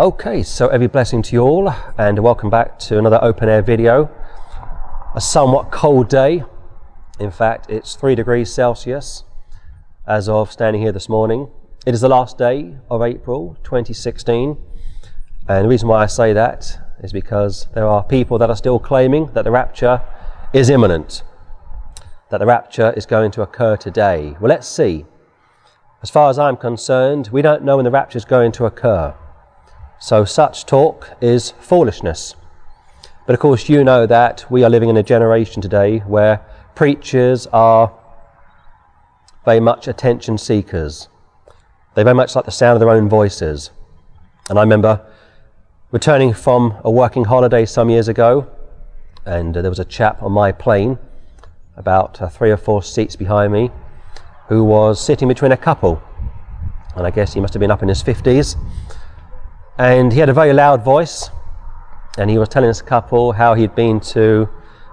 Okay, so every blessing to you all, and welcome back to another open air video. A somewhat cold day. In fact, it's three degrees Celsius as of standing here this morning. It is the last day of April 2016, and the reason why I say that is because there are people that are still claiming that the rapture is imminent, that the rapture is going to occur today. Well, let's see. As far as I'm concerned, we don't know when the rapture is going to occur. So such talk is foolishness. But of course, you know that we are living in a generation today where preachers are very much attention seekers. They very much like the sound of their own voices. And I remember returning from a working holiday some years ago, and uh, there was a chap on my plane, about uh, three or four seats behind me, who was sitting between a couple. And I guess he must have been up in his 50s and he had a very loud voice, and he was telling this couple how he'd been to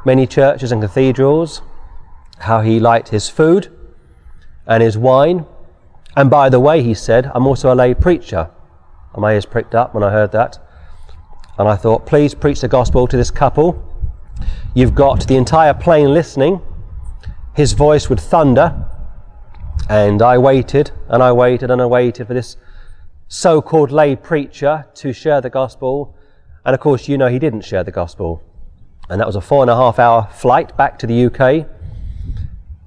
many churches and cathedrals, how he liked his food and his wine. And by the way, he said, I'm also a lay preacher. And my ears pricked up when I heard that. And I thought, please preach the gospel to this couple. You've got the entire plane listening. His voice would thunder. And I waited and I waited and I waited for this so called lay preacher to share the gospel. And of course, you know he didn't share the gospel. And that was a four and a half hour flight back to the UK.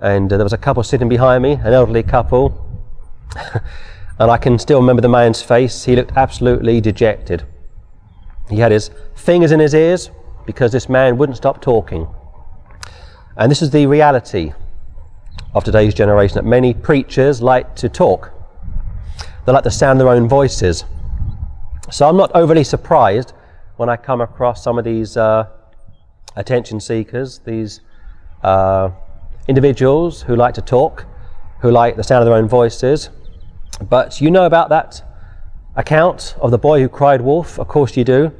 And uh, there was a couple sitting behind me, an elderly couple. and I can still remember the man's face. He looked absolutely dejected. He had his fingers in his ears because this man wouldn't stop talking. And this is the reality of today's generation that many preachers like to talk. They like the sound of their own voices. So I'm not overly surprised when I come across some of these uh, attention seekers, these uh, individuals who like to talk, who like the sound of their own voices. But you know about that account of the boy who cried wolf? Of course you do.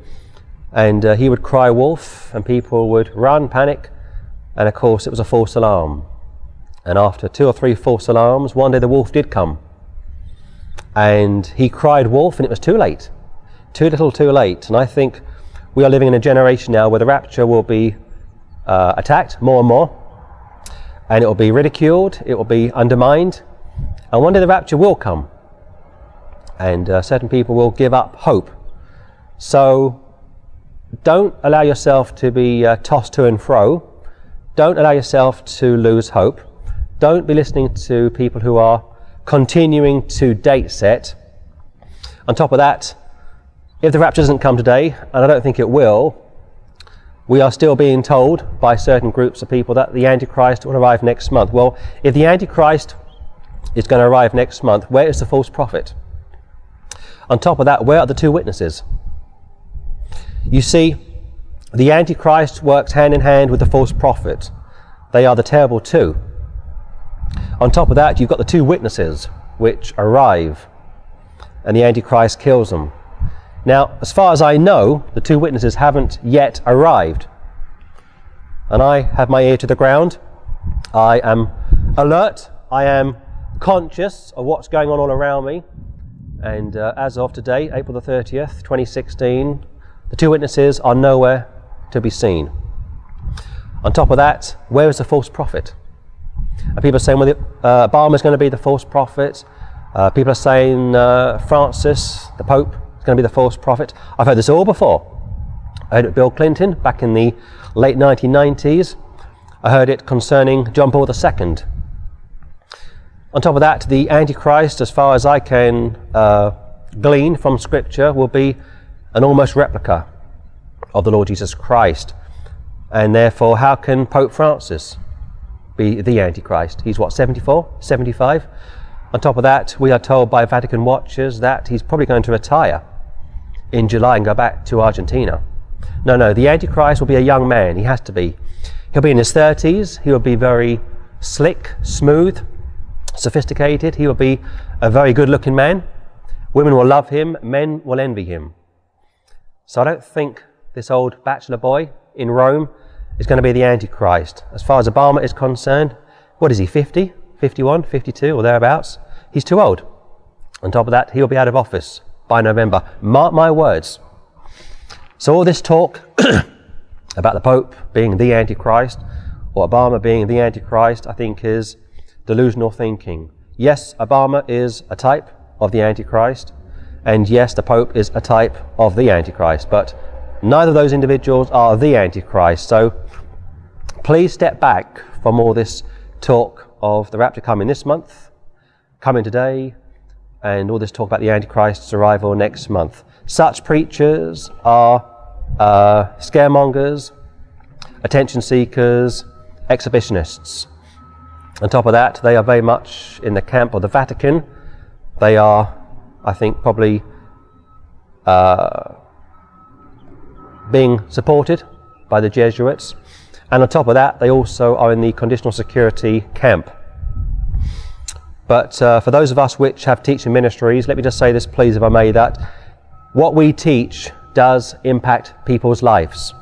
And uh, he would cry wolf, and people would run, panic, and of course it was a false alarm. And after two or three false alarms, one day the wolf did come and he cried wolf, and it was too late. Too little, too late. And I think we are living in a generation now where the rapture will be uh, attacked more and more, and it will be ridiculed, it will be undermined, and one day the rapture will come, and uh, certain people will give up hope. So don't allow yourself to be uh, tossed to and fro. Don't allow yourself to lose hope. Don't be listening to people who are continuing to date set. On top of that, if the rapture doesn't come today, and I don't think it will, we are still being told by certain groups of people that the Antichrist will arrive next month. Well, if the Antichrist is going to arrive next month, where is the false prophet? On top of that, where are the two witnesses? You see, the Antichrist works hand in hand with the false prophet. They are the terrible two. On top of that, you've got the two witnesses which arrive, and the Antichrist kills them. Now, as far as I know, the two witnesses haven't yet arrived. And I have my ear to the ground. I am alert. I am conscious of what's going on all around me. And uh, as of today, April the 30th, 2016, the two witnesses are nowhere to be seen. On top of that, where is the false prophet? And people are saying, well, uh, Obama is going to be the false prophet. Uh, people are saying uh, Francis, the Pope, is going to be the false prophet. I've heard this all before. I heard it Bill Clinton back in the late 1990s. I heard it concerning John Paul II. On top of that, the Antichrist, as far as I can uh, glean from Scripture, will be an almost replica of the Lord Jesus Christ. And therefore, how can Pope Francis be the Antichrist. He's what, 74, 75? On top of that, we are told by Vatican watchers that he's probably going to retire in July and go back to Argentina. No, no, the Antichrist will be a young man. He has to be. He'll be in his 30s. He will be very slick, smooth, sophisticated. He will be a very good looking man. Women will love him. Men will envy him. So I don't think this old bachelor boy in Rome is going to be the Antichrist. As far as Obama is concerned, what is he, 50, 51, 52, or thereabouts? He's too old. On top of that, he'll be out of office by November. Mark my words. So, all this talk about the Pope being the Antichrist or Obama being the Antichrist, I think is delusional thinking. Yes, Obama is a type of the Antichrist, and yes, the Pope is a type of the Antichrist, but neither of those individuals are the Antichrist. So please step back from all this talk of the rapture coming this month, coming today, and all this talk about the Antichrist's arrival next month. Such preachers are uh, scaremongers, attention seekers, exhibitionists. On top of that, they are very much in the camp of the Vatican. They are, I think, probably uh, being supported by the Jesuits. And on top of that, they also are in the conditional security camp. But uh, for those of us which have teaching ministries, let me just say this, please, if I may, that what we teach does impact people's lives.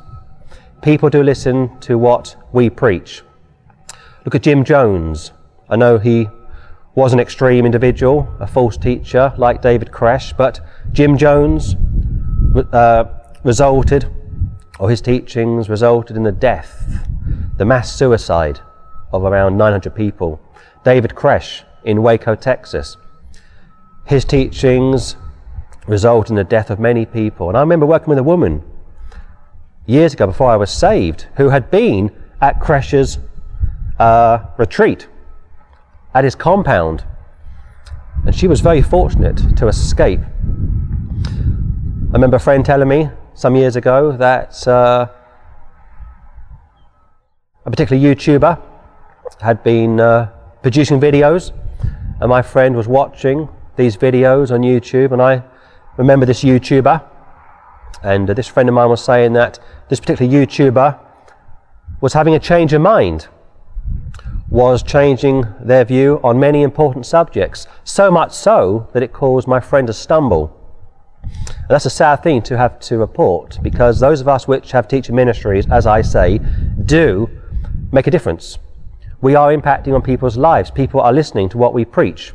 People do listen to what we preach. Look at Jim Jones. I know he was an extreme individual, a false teacher like David Koresh, but Jim Jones uh, resulted, or his teachings resulted in the death, the mass suicide of around 900 people. David Koresh in Waco, Texas. His teachings result in the death of many people. And I remember working with a woman years ago before I was saved who had been at Koresh's uh, retreat at his compound. And she was very fortunate to escape. I remember a friend telling me some years ago that uh, a particular YouTuber had been uh, producing videos, and my friend was watching these videos on YouTube, and I remember this YouTuber, and uh, this friend of mine was saying that this particular YouTuber was having a change of mind was changing their view on many important subjects, so much so that it caused my friend to stumble. And that's a sad thing to have to report because those of us which have teaching ministries, as I say, do make a difference. We are impacting on people's lives. People are listening to what we preach.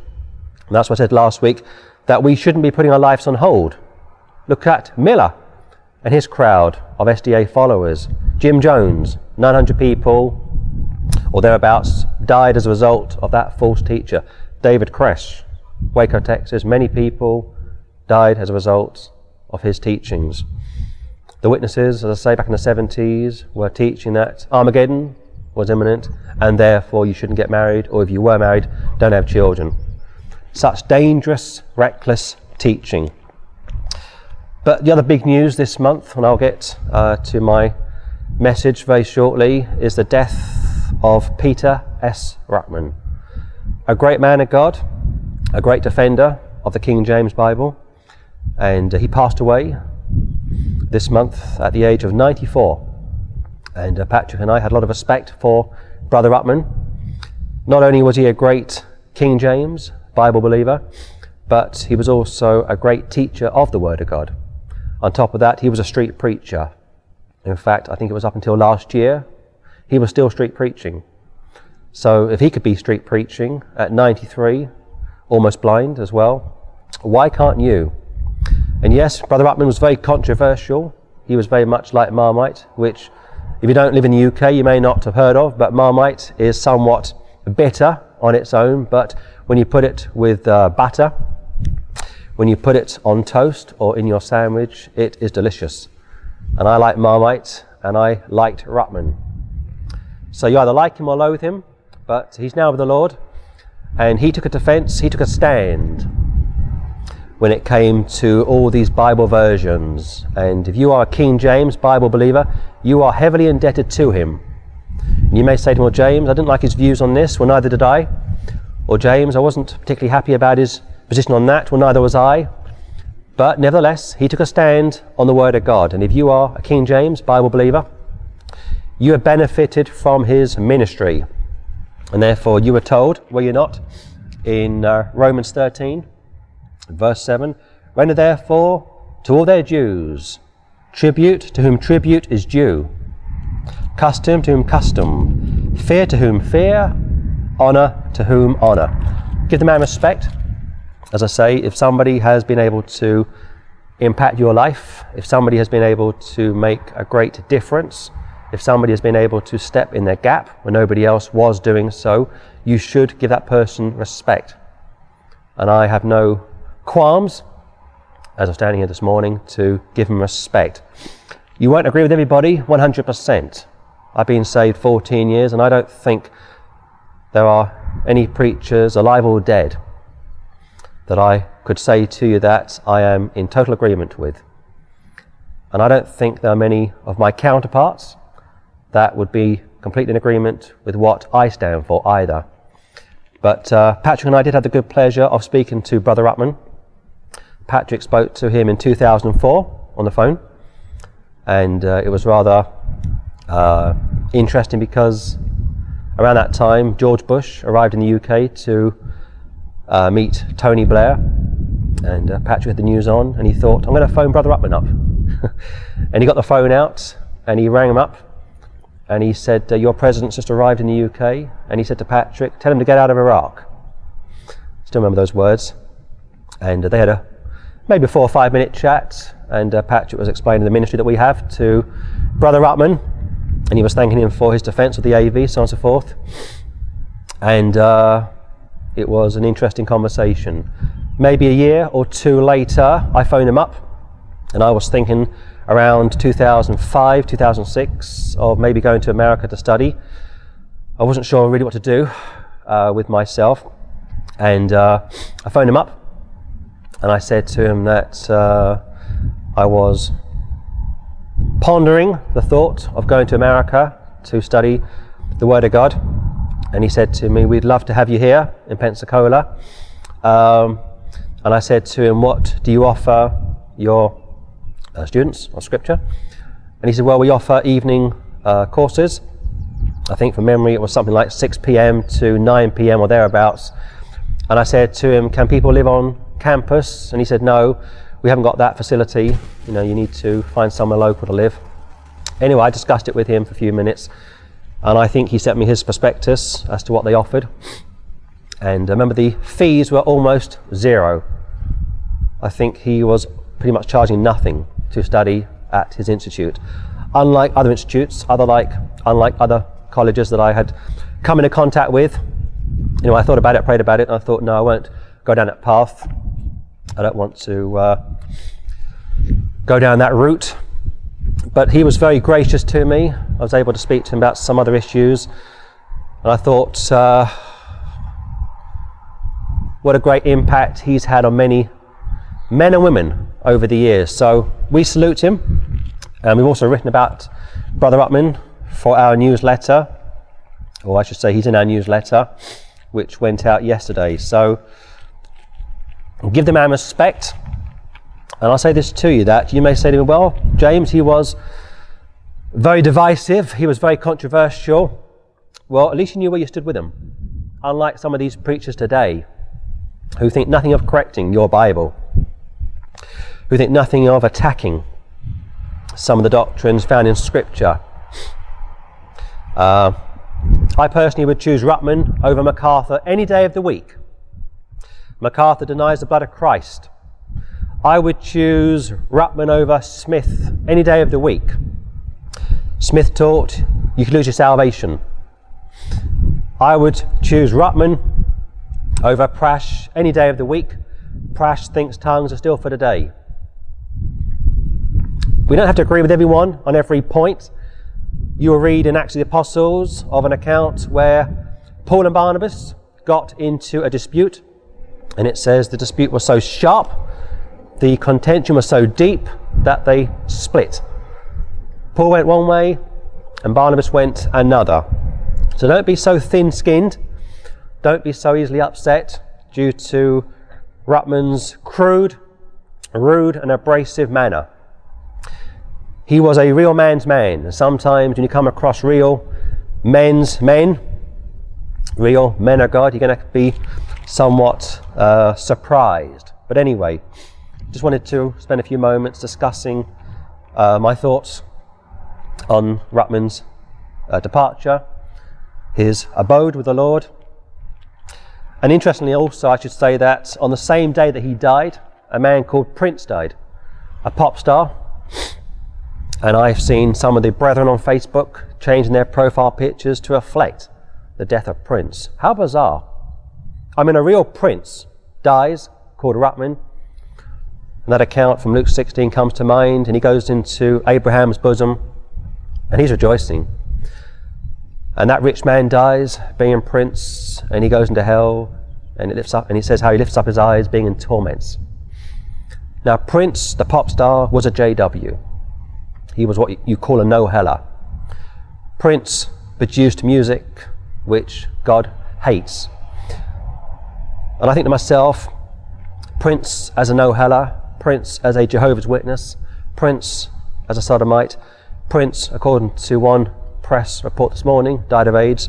And that's what I said last week that we shouldn't be putting our lives on hold. Look at Miller and his crowd of SDA followers. Jim Jones, 900 people, or thereabouts died as a result of that false teacher. David Koresh, Waco, Texas, many people died as a result of his teachings. The witnesses, as I say, back in the 70s, were teaching that Armageddon was imminent and therefore you shouldn't get married, or if you were married, don't have children. Such dangerous, reckless teaching. But the other big news this month, and I'll get uh, to my message very shortly, is the death of Peter S. Ruckman, a great man of God, a great defender of the King James Bible, and uh, he passed away this month at the age of 94. And uh, Patrick and I had a lot of respect for Brother Ruckman. Not only was he a great King James Bible believer, but he was also a great teacher of the Word of God. On top of that, he was a street preacher. In fact, I think it was up until last year he was still street preaching. So if he could be street preaching at 93, almost blind as well, why can't you? And yes, Brother Ruckman was very controversial. He was very much like Marmite, which, if you don't live in the UK, you may not have heard of, but Marmite is somewhat bitter on its own, but when you put it with uh, butter, when you put it on toast or in your sandwich, it is delicious. And I like Marmite, and I liked Ruckman. So you either like him or loathe him, but he's now with the Lord. And he took a defense, he took a stand when it came to all these Bible versions. And if you are a King James Bible believer, you are heavily indebted to him. And you may say to him, Well, James, I didn't like his views on this. Well, neither did I. Or, James, I wasn't particularly happy about his position on that. Well, neither was I. But nevertheless, he took a stand on the Word of God. And if you are a King James Bible believer, you have benefited from his ministry. And therefore, you were told, were you not, in uh, Romans 13, verse 7 Render therefore to all their dues tribute to whom tribute is due, custom to whom custom, fear to whom fear, honour to whom honour. Give the man respect. As I say, if somebody has been able to impact your life, if somebody has been able to make a great difference, if somebody has been able to step in their gap when nobody else was doing so, you should give that person respect. And I have no qualms, as I'm standing here this morning, to give them respect. You won't agree with everybody 100%. I've been saved 14 years, and I don't think there are any preachers, alive or dead, that I could say to you that I am in total agreement with. And I don't think there are many of my counterparts that would be completely in agreement with what I stand for either. But uh, Patrick and I did have the good pleasure of speaking to Brother Ruckman. Patrick spoke to him in 2004 on the phone, and uh, it was rather uh, interesting because around that time George Bush arrived in the UK to uh, meet Tony Blair, and uh, Patrick had the news on, and he thought, I'm going to phone Brother Ruckman up. and he got the phone out, and he rang him up, and he said, uh, Your president's just arrived in the UK. And he said to Patrick, Tell him to get out of Iraq. Still remember those words. And uh, they had a maybe four or five minute chat. And uh, Patrick was explaining the ministry that we have to Brother Ruckman. And he was thanking him for his defense of the AV, so on and so forth. And uh, it was an interesting conversation. Maybe a year or two later, I phoned him up. And I was thinking, around 2005, 2006, of maybe going to America to study. I wasn't sure really what to do uh, with myself, and uh, I phoned him up and I said to him that uh, I was pondering the thought of going to America to study the Word of God. And he said to me, We'd love to have you here in Pensacola. Um, and I said to him, What do you offer your uh, students of Scripture. And he said, Well, we offer evening uh, courses. I think from memory it was something like 6 p.m. to 9 p.m. or thereabouts. And I said to him, Can people live on campus? And he said, No, we haven't got that facility. You know, you need to find somewhere local to live. Anyway, I discussed it with him for a few minutes. And I think he sent me his prospectus as to what they offered. And uh, remember, the fees were almost zero. I think he was pretty much charging nothing to study at his institute. Unlike other institutes, other like, unlike other colleges that I had come into contact with, you know, I thought about it, prayed about it, and I thought, no, I won't go down that path. I don't want to uh, go down that route. But he was very gracious to me. I was able to speak to him about some other issues. And I thought, uh, what a great impact he's had on many men and women over the years. So we salute him. And we've also written about Brother Ruckman for our newsletter, or I should say, he's in our newsletter, which went out yesterday. So give the man respect. And I'll say this to you that you may say to me, well, James, he was very divisive, he was very controversial. Well, at least you knew where you stood with him. Unlike some of these preachers today who think nothing of correcting your Bible who think nothing of attacking some of the doctrines found in Scripture. Uh, I personally would choose Ruckman over MacArthur any day of the week. MacArthur denies the blood of Christ. I would choose Ruckman over Smith any day of the week. Smith taught you could lose your salvation. I would choose Ruckman over Prash any day of the week. Prash thinks tongues are still for today. We don't have to agree with everyone on every point. You will read in Acts of the Apostles of an account where Paul and Barnabas got into a dispute, and it says the dispute was so sharp, the contention was so deep that they split. Paul went one way, and Barnabas went another. So don't be so thin skinned, don't be so easily upset due to Ruckman's crude, rude, and abrasive manner. He was a real man's man. Sometimes when you come across real men's men, real men of God, you're going to be somewhat uh, surprised. But anyway, just wanted to spend a few moments discussing uh, my thoughts on Ruckman's uh, departure, his abode with the Lord. And interestingly, also, I should say that on the same day that he died, a man called Prince died. a pop star, and I've seen some of the brethren on Facebook changing their profile pictures to reflect the death of Prince. How bizarre. I mean, a real prince dies, called Ruckman. And that account from Luke 16 comes to mind, and he goes into Abraham's bosom, and he's rejoicing. And that rich man dies, being prince, and he goes into hell, and it lifts up, and he says how he lifts up his eyes, being in torments. Now, Prince, the pop star, was a JW. He was what you call a no-heller. Prince produced music which God hates. And I think to myself, Prince as a no-heller, Prince as a Jehovah's Witness, Prince as a sodomite, Prince, according to one press report this morning, died of AIDS,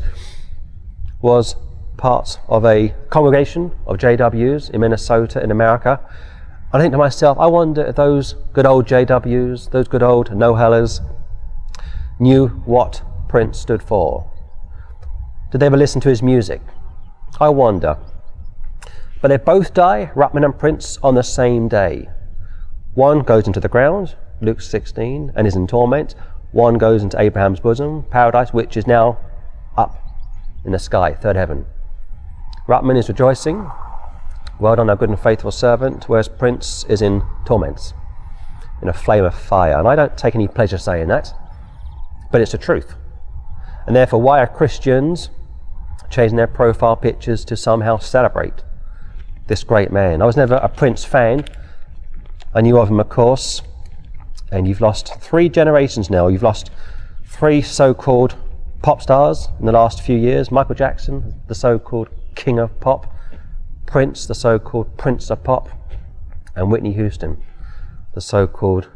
was part of a congregation of JWs in Minnesota in America. I think to myself, I wonder if those good old JWs, those good old no-hellers, knew what Prince stood for. Did they ever listen to his music? I wonder. But they both die, Ruckman and Prince, on the same day. One goes into the ground, Luke 16, and is in torment. One goes into Abraham's bosom, paradise, which is now up in the sky, third heaven. Ruckman is rejoicing. Well done, our good and faithful servant, whereas Prince is in torments, in a flame of fire. And I don't take any pleasure saying that, but it's the truth. And therefore, why are Christians changing their profile pictures to somehow celebrate this great man? I was never a Prince fan. I knew of him, of course, and you've lost three generations now. You've lost three so called pop stars in the last few years Michael Jackson, the so called king of pop, Prince, the so called prince of pop, and Whitney Houston, the so called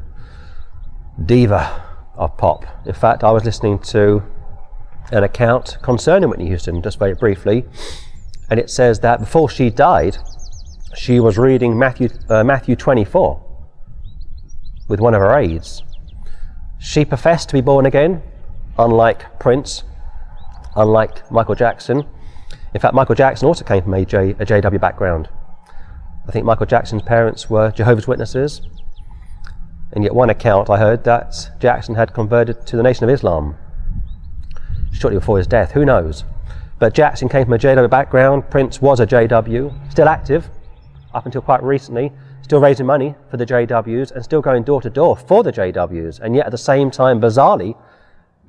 diva of pop. In fact, I was listening to an account concerning Whitney Houston just very briefly, and it says that before she died, she was reading Matthew, uh, Matthew 24 with one of her aides. She professed to be born again, unlike Prince, unlike Michael Jackson. In fact, Michael Jackson also came from a, J, a JW background. I think Michael Jackson's parents were Jehovah's Witnesses, and yet one account I heard that Jackson had converted to the Nation of Islam shortly before his death. Who knows? But Jackson came from a JW background. Prince was a JW, still active up until quite recently still raising money for the JWs and still going door to door for the JWs, and yet at the same time, bizarrely,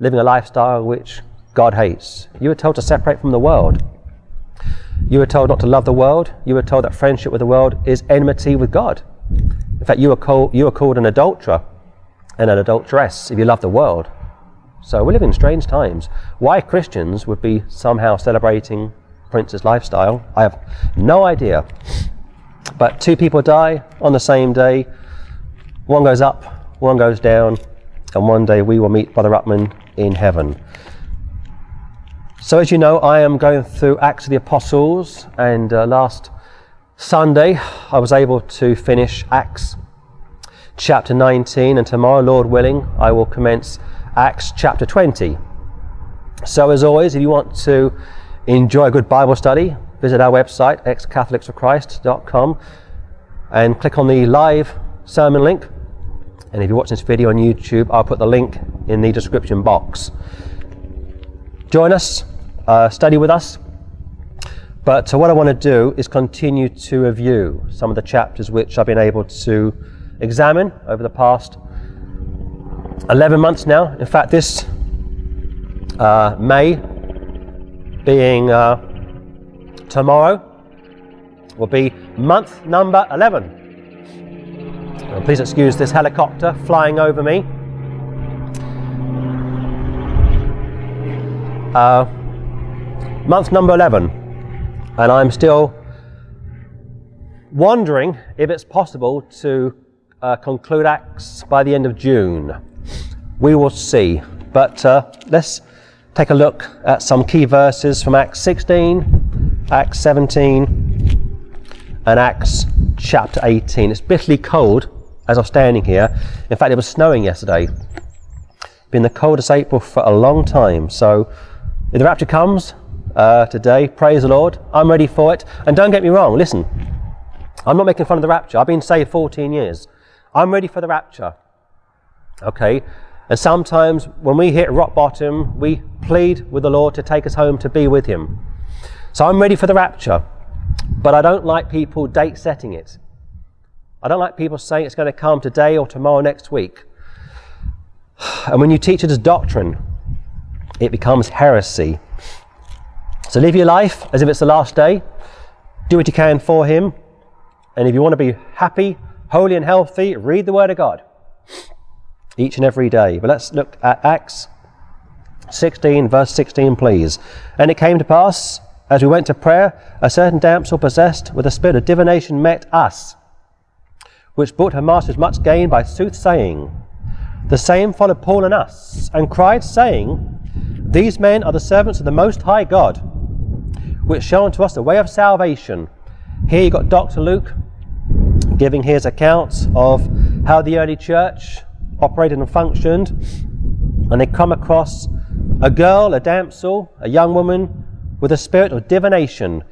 living a lifestyle which God hates. You were told to separate from the world. You were told not to love the world. You were told that friendship with the world is enmity with God. In fact, you were called, you were called an adulterer and an adulteress if you love the world. So we live in strange times. Why Christians would be somehow celebrating Prince's lifestyle, I have no idea. But two people die on the same day. One goes up, one goes down, and one day we will meet Brother Ruckman in heaven. So, as you know, I am going through Acts of the Apostles, and uh, last Sunday I was able to finish Acts chapter 19, and tomorrow, Lord willing, I will commence Acts chapter 20. So, as always, if you want to enjoy a good Bible study, visit our website, ex-catholicsforchrist.com, and click on the live sermon link. And if you're watching this video on YouTube, I'll put the link in the description box. Join us, uh, study with us. But uh, what I want to do is continue to review some of the chapters which I've been able to examine over the past 11 months now. In fact, this uh, May being uh, tomorrow will be month number 11. And please excuse this helicopter flying over me. Uh, month number 11, and I'm still wondering if it's possible to uh, conclude Acts by the end of June. We will see. But uh, let's take a look at some key verses from Acts 16 Acts 17 and Acts chapter 18. It's bitterly cold as I'm standing here. In fact, it was snowing yesterday. Been the coldest April for a long time. So, if the rapture comes uh, today, praise the Lord. I'm ready for it. And don't get me wrong, listen, I'm not making fun of the rapture. I've been saved 14 years. I'm ready for the rapture. Okay? And sometimes when we hit rock bottom, we plead with the Lord to take us home to be with Him. So I'm ready for the rapture. But I don't like people date setting it. I don't like people saying it's going to come today or tomorrow next week. And when you teach it as doctrine, it becomes heresy. So live your life as if it's the last day. Do what you can for Him. And if you want to be happy, holy, and healthy, read the Word of God each and every day. But let's look at Acts 16, verse 16, please. And it came to pass, as we went to prayer, a certain damsel possessed with a spirit of divination met us, which brought her masters much gain by soothsaying. The same followed Paul and us, and cried, saying, These men are the servants of the Most High God, which show unto us the way of salvation. Here you got Dr. Luke giving his accounts of how the early church operated and functioned, and they come across a girl, a damsel, a young woman with a spirit of divination.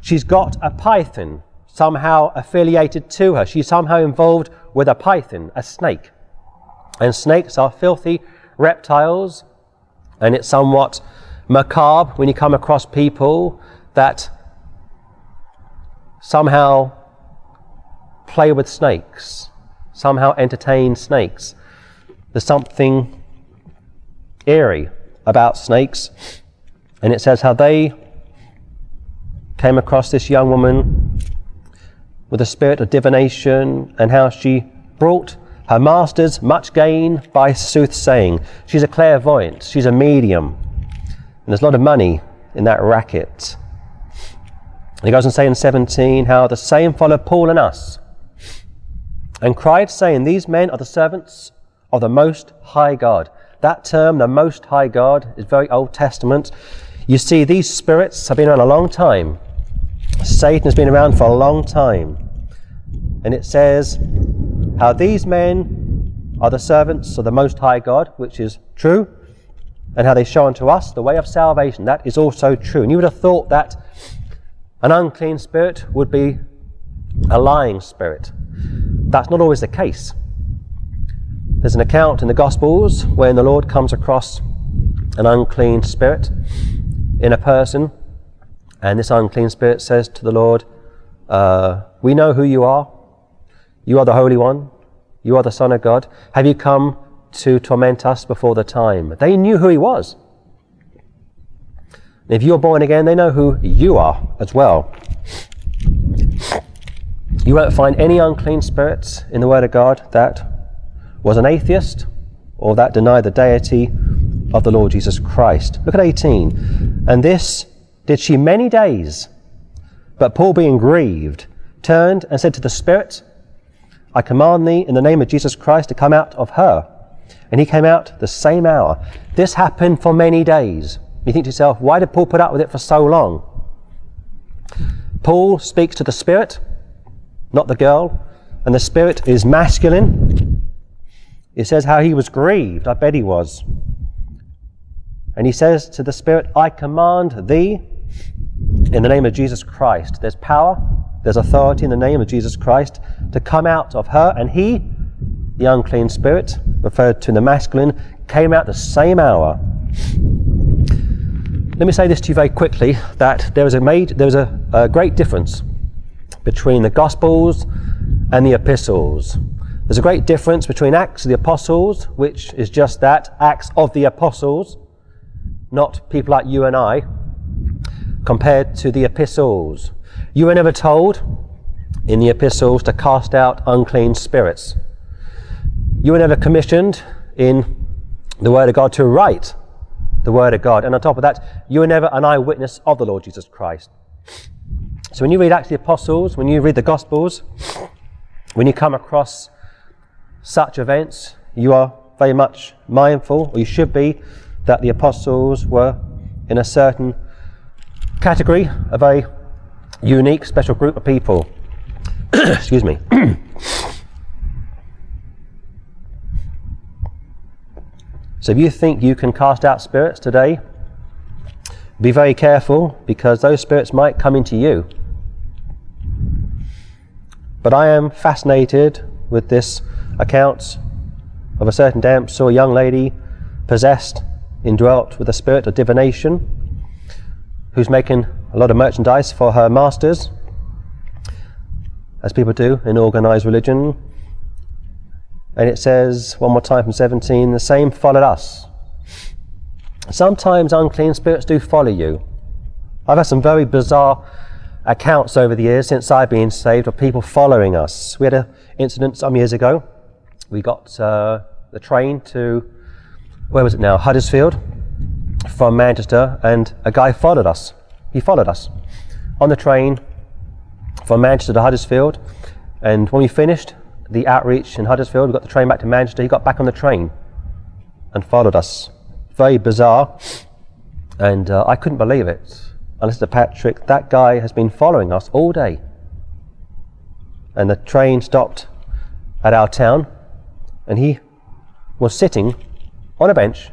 She's got a python somehow affiliated to her. She's somehow involved with a python, a snake. And snakes are filthy reptiles, and it's somewhat macabre when you come across people that somehow play with snakes, somehow entertain snakes. There's something eerie about snakes, and it says how they came across this young woman with a spirit of divination and how she brought her masters much gain by soothsaying. She's a clairvoyant, she's a medium, and there's a lot of money in that racket. And he goes on saying in 17 how the same followed Paul and us and cried, saying, These men are the servants of the Most High God. That term, the Most High God, is very Old Testament. You see, these spirits have been around a long time. Satan has been around for a long time. And it says how these men are the servants of the Most High God, which is true, and how they show unto us the way of salvation. That is also true. And you would have thought that an unclean spirit would be a lying spirit. That's not always the case. There's an account in the Gospels when the Lord comes across an unclean spirit in a person, and this unclean spirit says to the Lord, uh, We know who you are. You are the Holy One. You are the Son of God. Have you come to torment us before the time? They knew who he was. If you're born again, they know who you are as well. You won't find any unclean spirits in the Word of God that was an atheist or that denied the deity of the Lord Jesus Christ. Look at 18. And this did she many days. But Paul, being grieved, turned and said to the Spirit, I command thee in the name of Jesus Christ to come out of her. And he came out the same hour. This happened for many days. You think to yourself, why did Paul put up with it for so long? Paul speaks to the Spirit, not the girl, and the Spirit is masculine, it says how he was grieved. I bet he was. And he says to the Spirit, I command thee in the name of Jesus Christ. There's power, there's authority in the name of Jesus Christ to come out of her. And he, the unclean spirit, referred to in the masculine, came out the same hour. Let me say this to you very quickly that there is a, there is a, a great difference between the Gospels and the epistles. There's a great difference between Acts of the Apostles, which is just that, Acts of the Apostles, not people like you and I, compared to the epistles. You were never told in the epistles to cast out unclean spirits. You were never commissioned in the Word of God to write the Word of God. And on top of that, you were never an eyewitness of the Lord Jesus Christ. So when you read Acts of the Apostles, when you read the Gospels, when you come across such events, you are very much mindful, or you should be, that the apostles were in a certain category, of a very unique, special group of people. Excuse me. so if you think you can cast out spirits today, be very careful because those spirits might come into you. But I am fascinated with this account of a certain damsel, a young lady possessed, indwelt with a spirit of divination, who's making a lot of merchandise for her masters, as people do in organized religion. And it says, one more time from 17, the same followed us. Sometimes unclean spirits do follow you. I've had some very bizarre accounts over the years since I've been saved of people following us. We had an incident some years ago. We got uh, the train to, where was it now? Huddersfield from Manchester, and a guy followed us. He followed us on the train from Manchester to Huddersfield. And when we finished the outreach in Huddersfield, we got the train back to Manchester. He got back on the train and followed us. Very bizarre. And uh, I couldn't believe it. I listened to Patrick. That guy has been following us all day. And the train stopped at our town, and he was sitting on a bench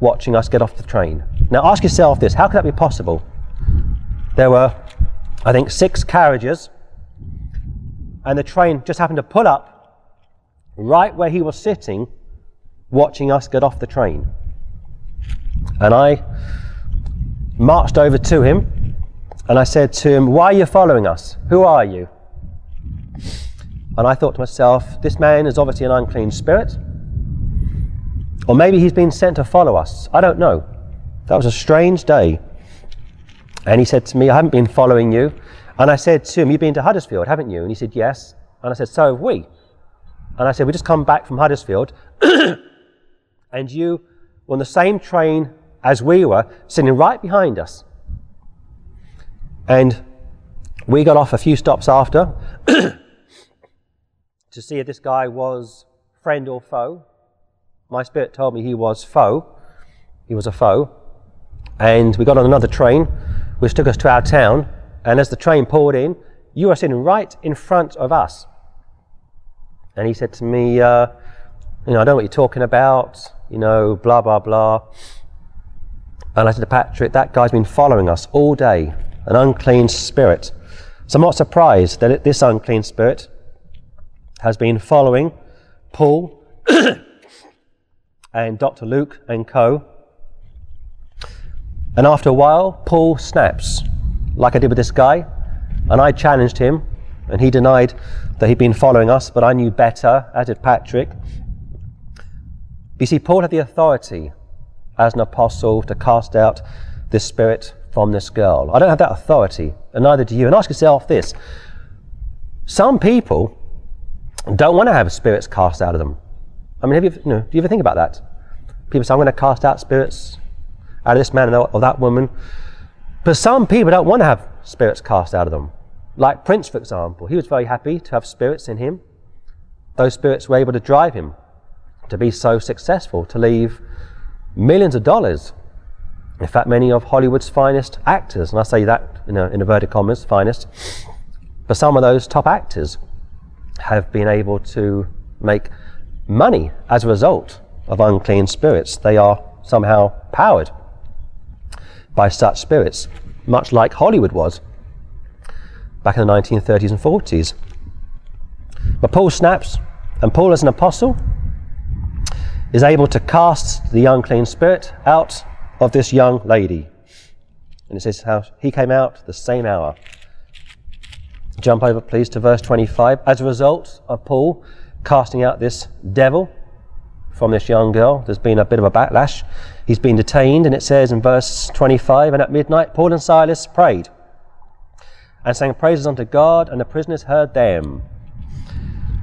watching us get off the train. Now ask yourself this how could that be possible? There were, I think, six carriages, and the train just happened to pull up right where he was sitting watching us get off the train. And I marched over to him and I said to him, Why are you following us? Who are you? And I thought to myself, This man is obviously an unclean spirit. Or maybe he's been sent to follow us. I don't know. That was a strange day. And he said to me, I haven't been following you. And I said to him, You've been to Huddersfield, haven't you? And he said, Yes. And I said, So have we. And I said, We just come back from Huddersfield, and you were on the same train as we were, sitting right behind us. And we got off a few stops after to see if this guy was friend or foe. My spirit told me he was foe. He was a foe. And we got on another train, which took us to our town. And as the train pulled in, you were sitting right in front of us. And he said to me, uh, You know, I don't know what you're talking about, you know, blah, blah, blah. And I said to Patrick, That guy's been following us all day, an unclean spirit. So I'm not surprised that this unclean spirit has been following Paul and Dr. Luke and co. And after a while, Paul snaps, like I did with this guy, and I challenged him, and he denied that he'd been following us, but I knew better, as did Patrick. You see, Paul had the authority as an apostle to cast out this spirit from this girl. I don't have that authority, and neither do you. And ask yourself this some people don't want to have spirits cast out of them. I mean, have you, you know, do you ever think about that? People say, I'm going to cast out spirits out of this man or that woman. But some people don't want to have spirits cast out of them. Like Prince, for example, he was very happy to have spirits in him. Those spirits were able to drive him to be so successful, to leave millions of dollars. In fact, many of Hollywood's finest actors, and I say that in, inverted commas, finest, but some of those top actors have been able to make money as a result of unclean spirits. They are somehow powered by such spirits, much like Hollywood was back in the 1930s and 40s. But Paul snaps, and Paul, as an apostle, is able to cast the unclean spirit out of this young lady. And it says how he came out the same hour. Jump over, please, to verse 25. As a result of Paul casting out this devil from this young girl, there's been a bit of a backlash. He's been detained, and it says in verse 25 And at midnight, Paul and Silas prayed and sang praises unto God, and the prisoners heard them.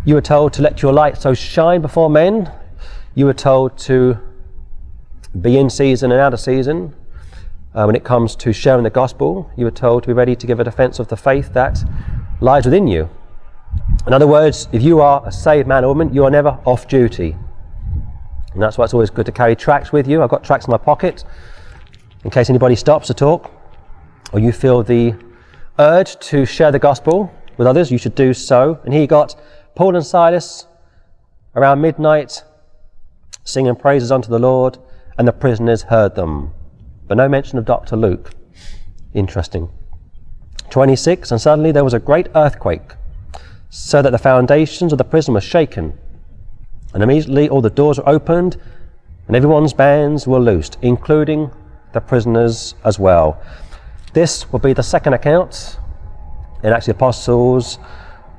You were told to let your light so shine before men. You were told to be in season and out of season. Uh, when it comes to sharing the gospel, you were told to be ready to give a defense of the faith that lies within you. In other words, if you are a saved man or woman, you are never off duty. And that's why it's always good to carry tracts with you. I've got tracts in my pocket in case anybody stops to talk or you feel the urge to share the gospel with others, you should do so. And you got Paul and Silas around midnight singing praises unto the Lord, and the prisoners heard them. But no mention of Dr. Luke. Interesting. 26, and suddenly there was a great earthquake so that the foundations of the prison were shaken. And immediately all the doors were opened, and everyone's bands were loosed, including the prisoners as well. This will be the second account in Acts of the Apostles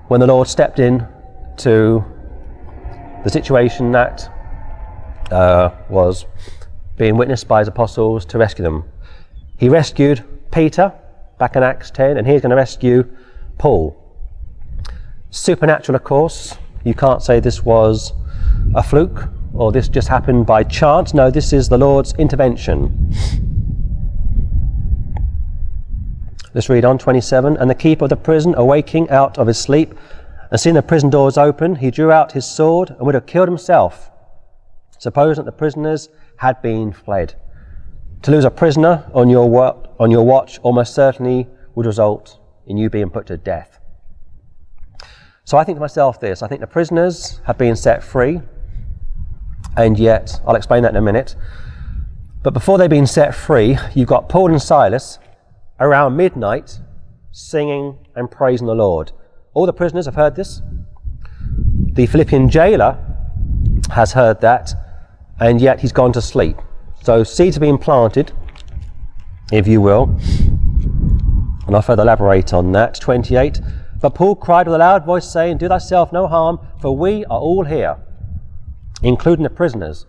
when the Lord stepped in to the situation that uh, was being witnessed by his apostles to rescue them. He rescued Peter back in Acts 10, and he's going to rescue Paul. Supernatural, of course. You can't say this was a fluke or this just happened by chance. No, this is the Lord's intervention. Let's read on 27. And the keeper of the prison, awaking out of his sleep, and seeing the prison doors open, he drew out his sword and would have killed himself, supposing that the prisoners had been fled. To lose a prisoner on your, wa- on your watch almost certainly would result in you being put to death. So I think to myself this I think the prisoners have been set free, and yet, I'll explain that in a minute. But before they've been set free, you've got Paul and Silas around midnight singing and praising the Lord. All the prisoners have heard this. The Philippian jailer has heard that, and yet he's gone to sleep. So seeds are being planted, if you will. And I'll further elaborate on that. 28. But Paul cried with a loud voice, saying, Do thyself no harm, for we are all here, including the prisoners.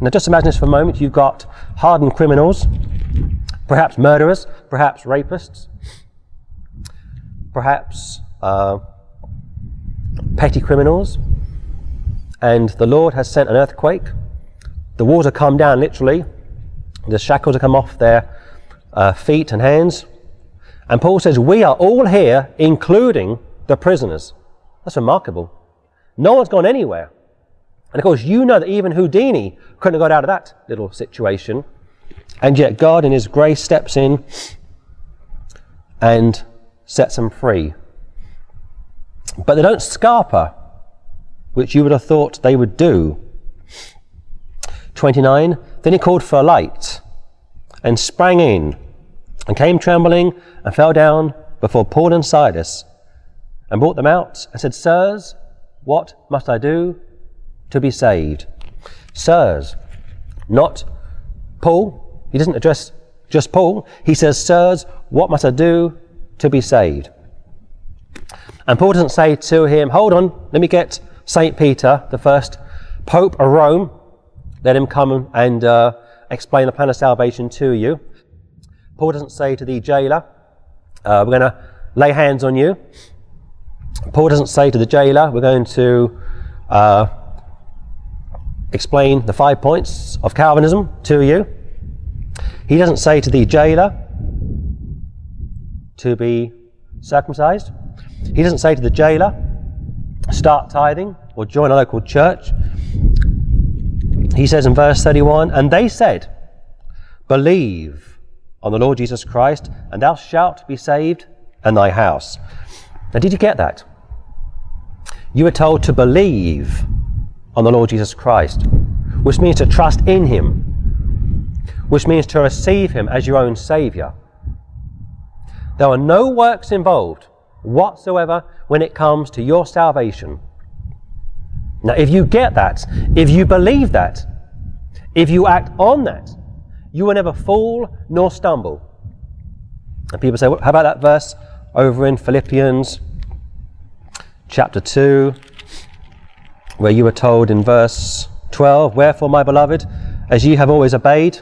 Now just imagine this for a moment. You've got hardened criminals, perhaps murderers, perhaps rapists, perhaps uh, petty criminals, and the Lord has sent an earthquake. The walls have come down literally, the shackles have come off their uh, feet and hands. And Paul says, We are all here, including the prisoners. That's remarkable. No one's gone anywhere. And of course, you know that even Houdini couldn't have got out of that little situation. And yet, God, in His grace, steps in and sets them free. But they don't scarper, which you would have thought they would do. 29. Then he called for a light and sprang in and came trembling and fell down before Paul and Silas and brought them out and said, Sirs, what must I do to be saved? Sirs, not Paul. He doesn't address just Paul. He says, Sirs, what must I do to be saved? And Paul doesn't say to him, Hold on, let me get St. Peter, the first Pope of Rome, let him come and uh, explain the plan of salvation to you. Paul doesn't say to the jailer, uh, We're going to lay hands on you. Paul doesn't say to the jailer, We're going to uh, explain the five points of Calvinism to you. He doesn't say to the jailer to be circumcised. He doesn't say to the jailer, start tithing or join a local church. He says in verse 31, And they said, Believe on the Lord Jesus Christ, and thou shalt be saved and thy house. Now, did you get that? You were told to believe on the Lord Jesus Christ, which means to trust in Him, which means to receive Him as your own Saviour. There are no works involved whatsoever when it comes to your salvation. Now, if you get that, if you believe that, if you act on that, you will never fall nor stumble. And people say, well, how about that verse over in Philippians chapter 2, where you were told in verse 12, Wherefore, my beloved, as ye have always obeyed,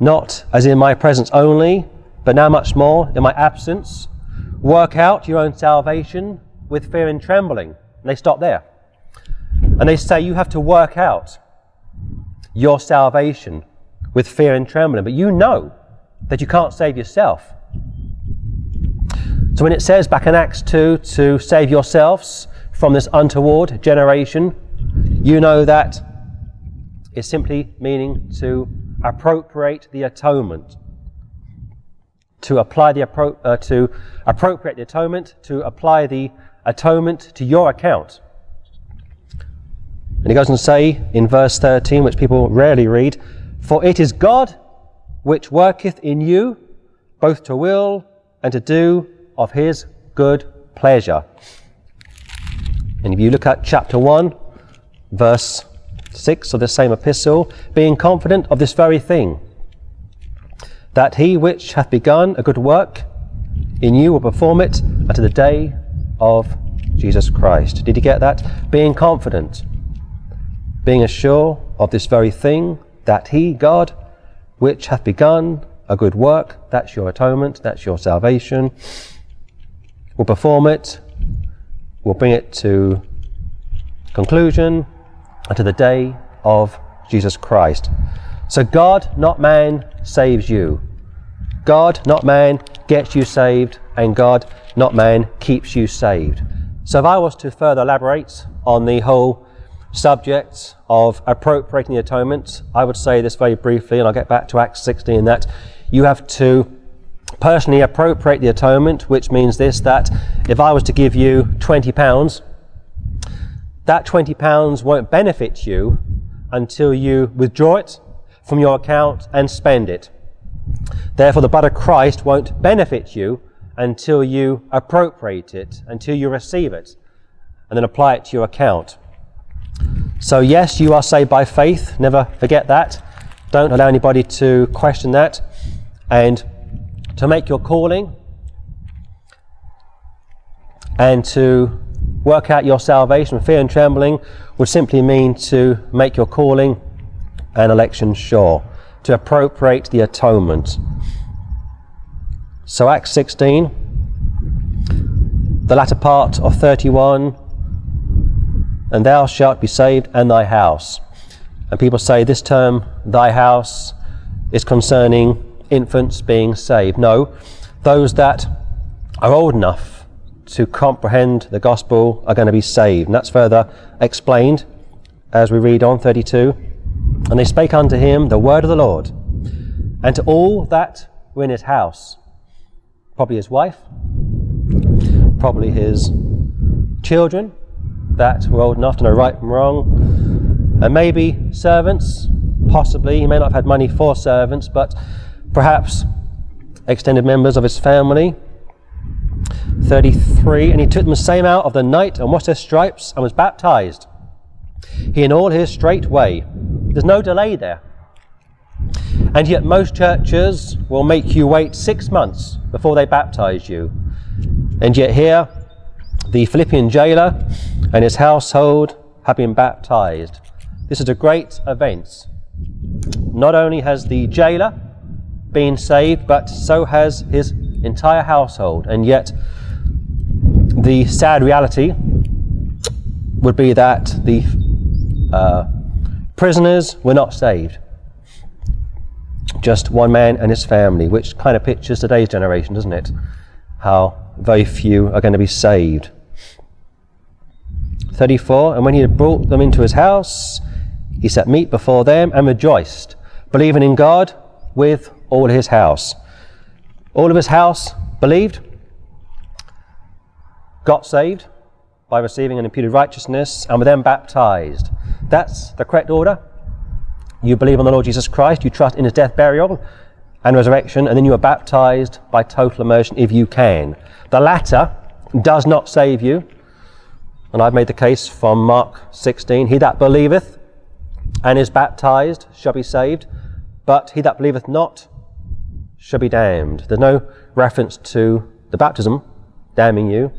not as in my presence only, but now much more in my absence, work out your own salvation with fear and trembling. And they stop there. And they say you have to work out your salvation with fear and trembling. But you know that you can't save yourself. So when it says back in Acts 2 to save yourselves from this untoward generation, you know that is simply meaning to appropriate the atonement. To apply the appro- uh, to appropriate the atonement, to apply the atonement to your account. And he goes to say in verse 13, which people rarely read, For it is God which worketh in you both to will and to do of his good pleasure. And if you look at chapter 1, verse 6 of the same epistle, being confident of this very thing, that he which hath begun a good work in you will perform it unto the day of Jesus Christ. Did you get that? Being confident, being assured of this very thing, that he, God, which hath begun a good work, that's your atonement, that's your salvation, will perform it, will bring it to conclusion unto the day of Jesus Christ. So God, not man, saves you. God, not man, gets you saved, and God, not man, keeps you saved. So if I was to further elaborate on the whole subject of appropriating the atonement, I would say this very briefly, and I'll get back to Acts 16, that you have to personally appropriate the atonement, which means this that if I was to give you £20, that £20 won't benefit you until you withdraw it from your account and spend it. Therefore, the blood of Christ won't benefit you until you appropriate it, until you receive it, and then apply it to your account. So, yes, you are saved by faith. Never forget that. Don't allow anybody to question that. And to make your calling and to work out your salvation, fear and trembling would simply mean to make your calling and election sure, to appropriate the atonement. So, Acts 16, the latter part of 31, and thou shalt be saved and thy house. And people say this term, thy house, is concerning infants being saved. No, those that are old enough to comprehend the gospel are going to be saved. And that's further explained as we read on 32. And they spake unto him the word of the Lord, and to all that were in his house, probably his wife, probably his children that were old enough to know right from wrong, and maybe servants, possibly. He may not have had money for servants, but perhaps extended members of his family. 33 And he took them the same out of the night and washed their stripes and was baptized. He in all his straight way. There's no delay there. And yet, most churches will make you wait six months before they baptize you. And yet, here, the Philippian jailer and his household have been baptized. This is a great event. Not only has the jailer been saved, but so has his entire household. And yet, the sad reality would be that the uh, prisoners were not saved. Just one man and his family, which kind of pictures today's generation, doesn't it? How very few are going to be saved. 34 And when he had brought them into his house, he set meat before them and rejoiced, believing in God with all his house. All of his house believed, got saved by receiving an imputed righteousness, and were then baptized. That's the correct order. You believe on the Lord Jesus Christ, you trust in his death, burial, and resurrection, and then you are baptized by total immersion if you can. The latter does not save you. And I've made the case from Mark 16 He that believeth and is baptized shall be saved, but he that believeth not shall be damned. There's no reference to the baptism damning you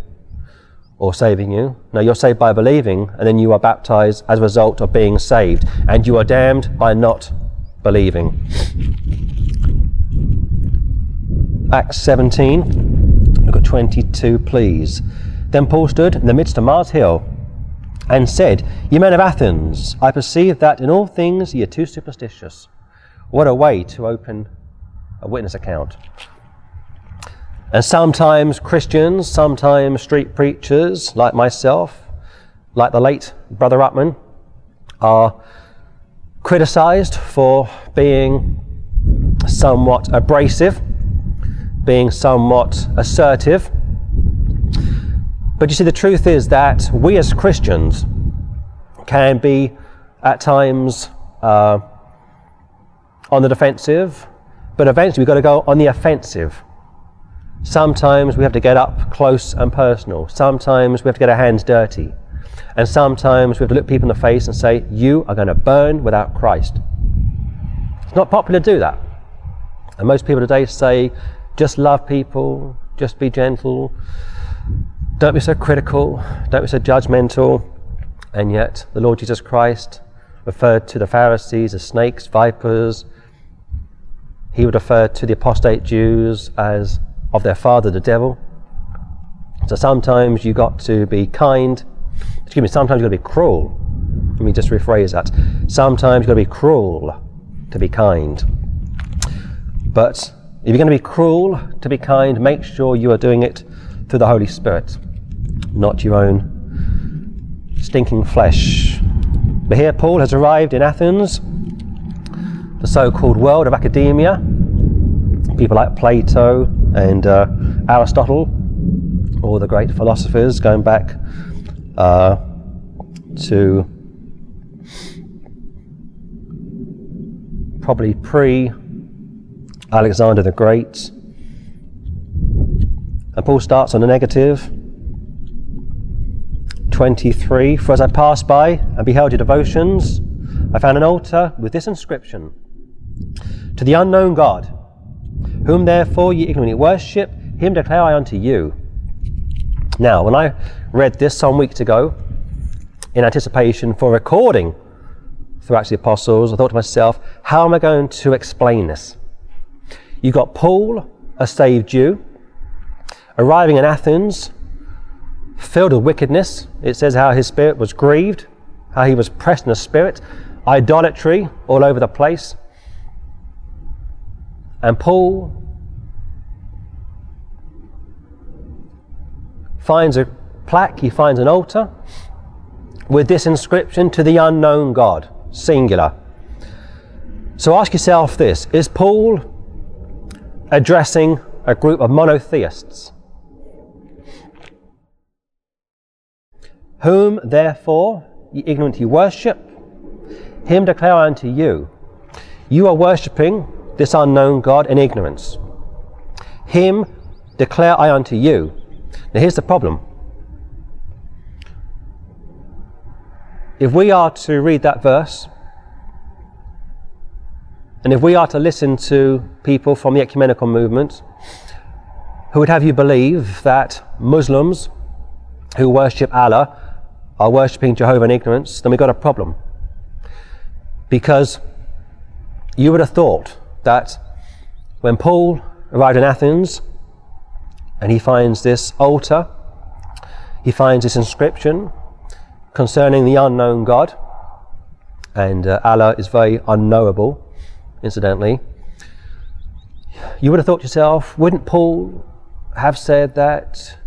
or saving you. No, you're saved by believing, and then you are baptized as a result of being saved, and you are damned by not believing. Acts 17, look at 22, please. Then Paul stood in the midst of Mars Hill and said, Ye men of Athens, I perceive that in all things ye are too superstitious. What a way to open a witness account. And sometimes Christians, sometimes street preachers like myself, like the late Brother Upman, are criticized for being somewhat abrasive, being somewhat assertive but you see, the truth is that we as Christians can be at times uh, on the defensive, but eventually we've got to go on the offensive. Sometimes we have to get up close and personal. Sometimes we have to get our hands dirty. And sometimes we have to look people in the face and say, You are going to burn without Christ. It's not popular to do that. And most people today say, Just love people, just be gentle, don't be so critical, don't be so judgmental. And yet, the Lord Jesus Christ referred to the Pharisees as snakes, vipers. He would refer to the apostate Jews as of their father, the devil. So sometimes you got to be kind. Excuse me, sometimes you've got to be cruel. Let me just rephrase that. Sometimes you've got to be cruel to be kind. But if you're going to be cruel to be kind, make sure you are doing it through the Holy Spirit, not your own stinking flesh. But here Paul has arrived in Athens, the so called world of academia. People like Plato and uh, Aristotle, all the great philosophers going back uh, to probably pre Alexander the Great. And Paul starts on the negative 23 For as I passed by and beheld your devotions, I found an altar with this inscription To the unknown God, whom therefore ye ignorantly worship, him declare I unto you. Now, when I read this some weeks ago, in anticipation for recording through Acts of the Apostles, I thought to myself, how am I going to explain this? You've got Paul, a saved Jew, arriving in Athens, filled with wickedness. It says how his spirit was grieved, how he was pressed in the spirit, idolatry all over the place. And Paul finds a plaque, he finds an altar with this inscription to the unknown God, singular. So ask yourself this Is Paul addressing a group of monotheists? Whom therefore ye ignorantly worship, him declare I unto you. You are worshipping this unknown God in ignorance. Him declare I unto you. Now here's the problem. If we are to read that verse, and if we are to listen to people from the ecumenical movement who would have you believe that Muslims who worship Allah are worshipping Jehovah in ignorance, then we've got a problem. Because you would have thought that when Paul arrived in Athens and he finds this altar, he finds this inscription concerning the unknown God, and uh, Allah is very unknowable, incidentally. You would have thought to yourself, wouldn't Paul have said that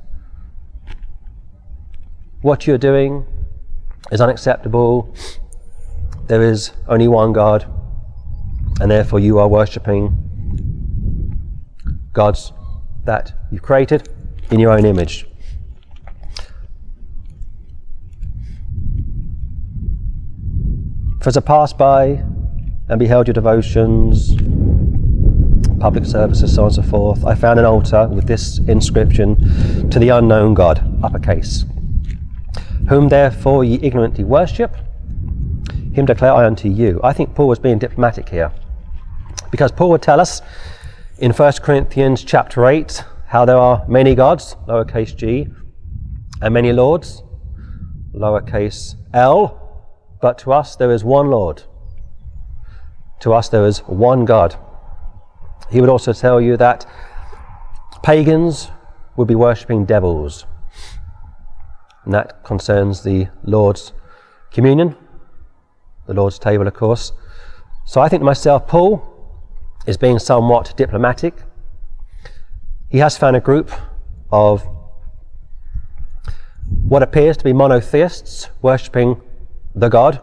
what you're doing is unacceptable. There is only one God, and therefore you are worshipping gods that you've created in your own image. For as I passed by and beheld your devotions, public services, so on and so forth, I found an altar with this inscription to the unknown God, uppercase whom therefore ye ignorantly worship, him declare I unto you. I think Paul was being diplomatic here. Because Paul would tell us in 1 Corinthians chapter 8 how there are many gods, lowercase g, and many lords, lowercase l, but to us there is one Lord. To us there is one God. He would also tell you that pagans would be worshipping devils and that concerns the Lord's communion, the Lord's table, of course. So I think to myself, Paul is being somewhat diplomatic. He has found a group of what appears to be monotheists worshipping the God,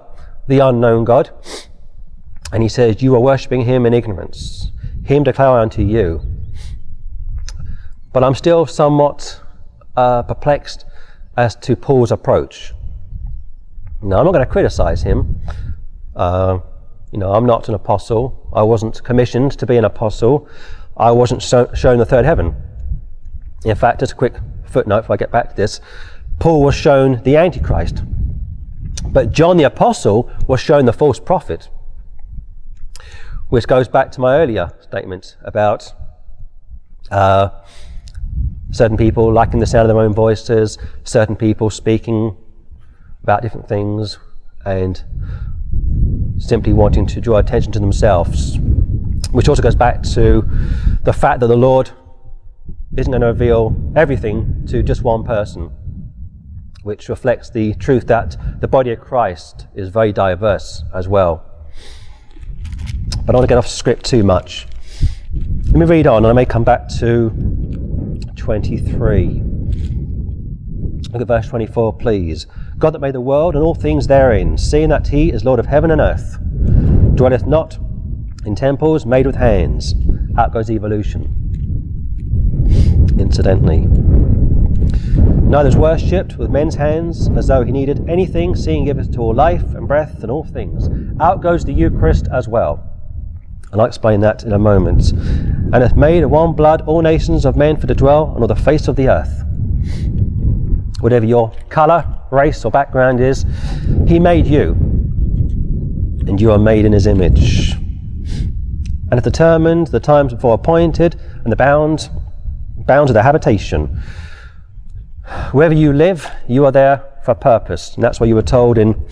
the unknown God. And he says, You are worshipping him in ignorance. Him declare unto you. But I'm still somewhat uh, perplexed as to Paul's approach. Now, I'm not going to criticize him. Uh, you know, I'm not an apostle. I wasn't commissioned to be an apostle. I wasn't shown the third heaven. In fact, just a quick footnote before I get back to this Paul was shown the Antichrist, but John the Apostle was shown the false prophet, which goes back to my earlier statement about uh, certain people liking the sound of their own voices, certain people speaking about different things, and simply wanting to draw attention to themselves. Which also goes back to the fact that the Lord isn't going to reveal everything to just one person, which reflects the truth that the body of Christ is very diverse as well. But I don't want to get off script too much. Let me read on, and I may come back to 23. Look at verse 24, please. God that made the world and all things therein, seeing that he is Lord of heaven and earth, dwelleth not in temples made with hands. Out goes evolution. Incidentally. Neither is worshipped with men's hands as though he needed anything, seeing giveth to all life and breath and all things. Out goes the Eucharist as well. And I'll explain that in a moment. And hath made of one blood all nations of men for to dwell on all the face of the earth. Whatever your colour, race, or background is, He made you. And you are made in His image. And hath determined the times before appointed and the bounds, bounds of the habitation. Wherever you live, you are there for a purpose. And that's what you were told in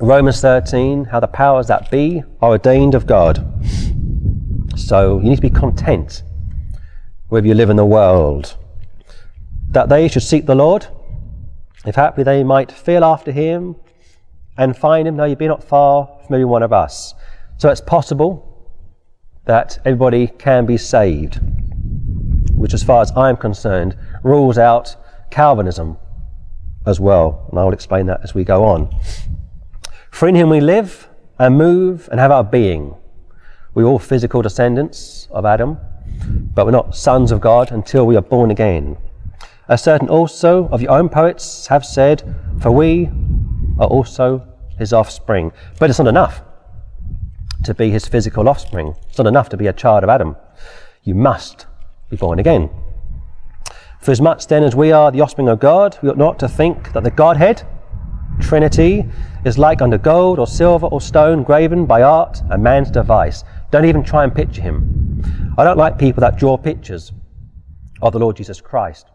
Romans 13, how the powers that be are ordained of God. So you need to be content wherever you live in the world. That they should seek the Lord, if haply they might feel after him and find him, though you be not far from every one of us. So it's possible that everybody can be saved, which, as far as I'm concerned, rules out Calvinism as well. And I will explain that as we go on. For in him we live and move and have our being. We're all physical descendants of Adam, but we're not sons of God until we are born again. As certain also of your own poets have said, for we are also his offspring. But it's not enough to be his physical offspring. It's not enough to be a child of Adam. You must be born again. For as much then as we are the offspring of God, we ought not to think that the Godhead, Trinity, is like unto gold or silver or stone graven by art and man's device. Don't even try and picture him. I don't like people that draw pictures of the Lord Jesus Christ.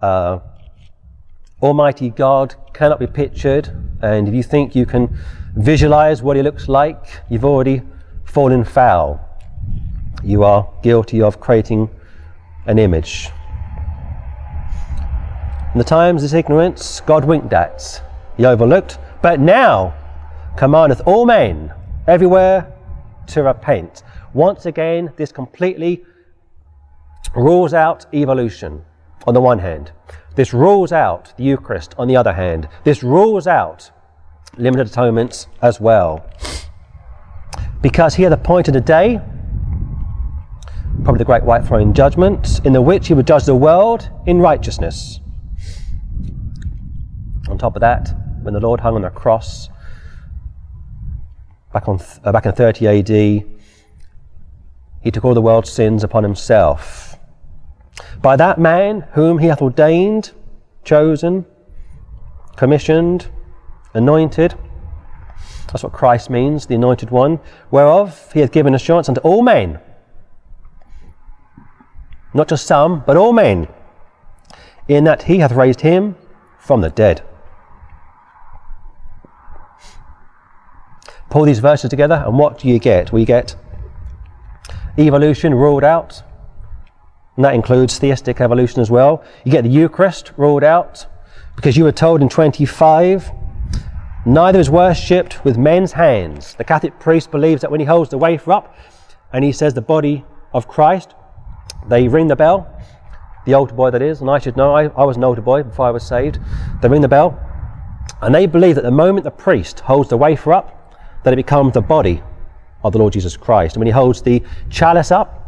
Uh, Almighty God cannot be pictured, and if you think you can visualize what he looks like, you've already fallen foul. You are guilty of creating an image. In the times of his ignorance, God winked at he overlooked, but now commandeth all men everywhere to repent. Once again, this completely rules out evolution on the one hand. This rules out the Eucharist on the other hand. This rules out limited atonements as well. Because he had appointed a day, probably the great white throne judgment, in the which he would judge the world in righteousness. On top of that, when the Lord hung on the cross back, on, uh, back in 30 AD, he took all the world's sins upon himself. By that man whom he hath ordained, chosen, commissioned, anointed, that's what Christ means, the anointed one, whereof he hath given assurance unto all men. Not just some, but all men, in that he hath raised him from the dead. Pull these verses together, and what do you get? We get evolution ruled out, and that includes theistic evolution as well. You get the Eucharist ruled out, because you were told in 25, neither is worshipped with men's hands. The Catholic priest believes that when he holds the wafer up and he says the body of Christ, they ring the bell, the altar boy that is, and I should know, I, I was an altar boy before I was saved. They ring the bell, and they believe that the moment the priest holds the wafer up, that it becomes the body of the Lord Jesus Christ. And when he holds the chalice up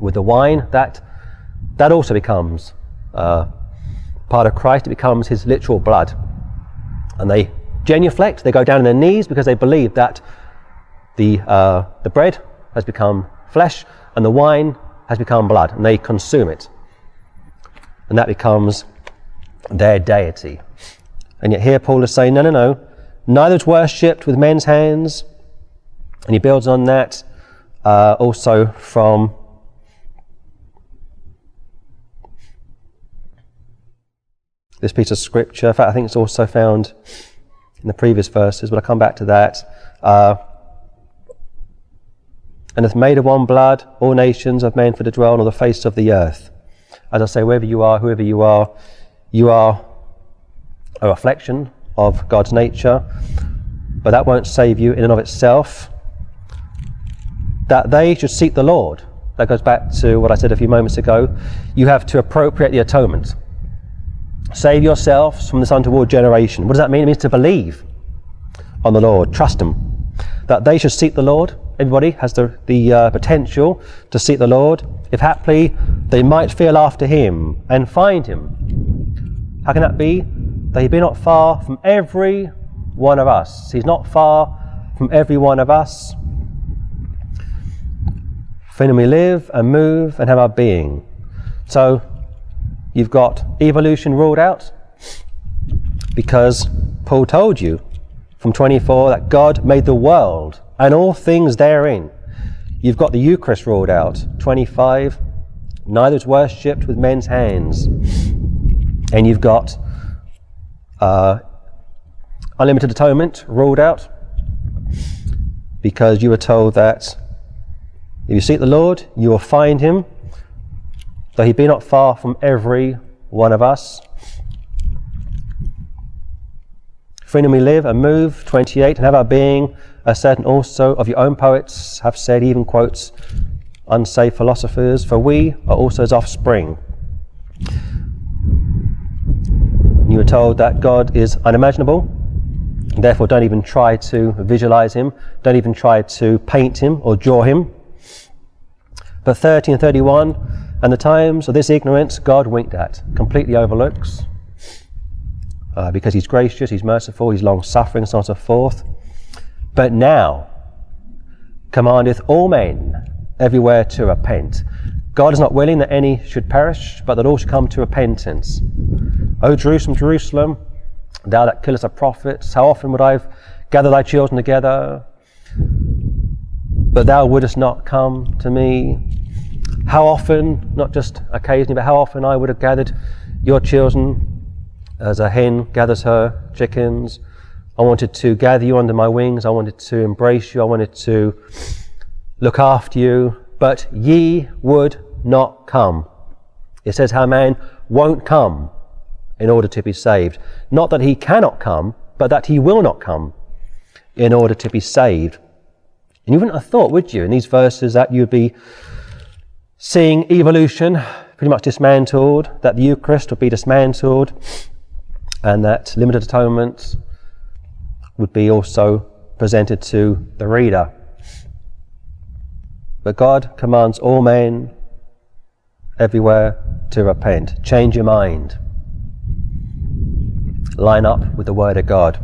with the wine, that, that also becomes uh, part of Christ. It becomes his literal blood. And they genuflect, they go down on their knees because they believe that the, uh, the bread has become flesh and the wine has become blood, and they consume it. And that becomes their deity. And yet here Paul is saying, no, no, no. Neither is worshipped with men's hands. And he builds on that uh, also from this piece of scripture. In fact, I think it's also found in the previous verses, but I'll come back to that. Uh, and hath made of one blood all nations of men for to dwell on the face of the earth. As I say, wherever you are, whoever you are, you are a reflection of God's nature, but that won't save you in and of itself. That they should seek the Lord. That goes back to what I said a few moments ago. You have to appropriate the atonement. Save yourselves from this untoward generation. What does that mean? It means to believe on the Lord, trust Him. That they should seek the Lord. Everybody has the, the uh, potential to seek the Lord. If haply they might feel after Him and find Him. How can that be? That He be not far from every one of us. He's not far from every one of us. For in Him we live and move and have our being. So You've got evolution ruled out because Paul told you from 24 that God made the world and all things therein. You've got the Eucharist ruled out. 25, neither is worshipped with men's hands. And you've got uh, unlimited atonement ruled out because you were told that if you seek the Lord, you will find him though he be not far from every one of us. Freedom we live and move, 28, and have our being, as certain also of your own poets have said, even quotes unsaved philosophers, for we are also his offspring. Told that God is unimaginable, therefore don't even try to visualize him, don't even try to paint him or draw him. But 30 and 31, and the times of this ignorance God winked at, completely overlooks, uh, because He's gracious, He's merciful, He's long suffering, so on and so forth. But now commandeth all men everywhere to repent. God is not willing that any should perish, but that all should come to repentance. O Jerusalem, Jerusalem, thou that killest the prophets, how often would I have gathered thy children together? But thou wouldest not come to me how often, not just occasionally, but how often I would have gathered your children as a hen gathers her chickens. I wanted to gather you under my wings. I wanted to embrace you. I wanted to look after you. But ye would not come. It says how man won't come in order to be saved. Not that he cannot come, but that he will not come in order to be saved. And you wouldn't have thought, would you, in these verses that you'd be seeing evolution pretty much dismantled, that the Eucharist would be dismantled, and that limited atonement would be also presented to the reader. But God commands all men everywhere to repent. Change your mind. Line up with the Word of God.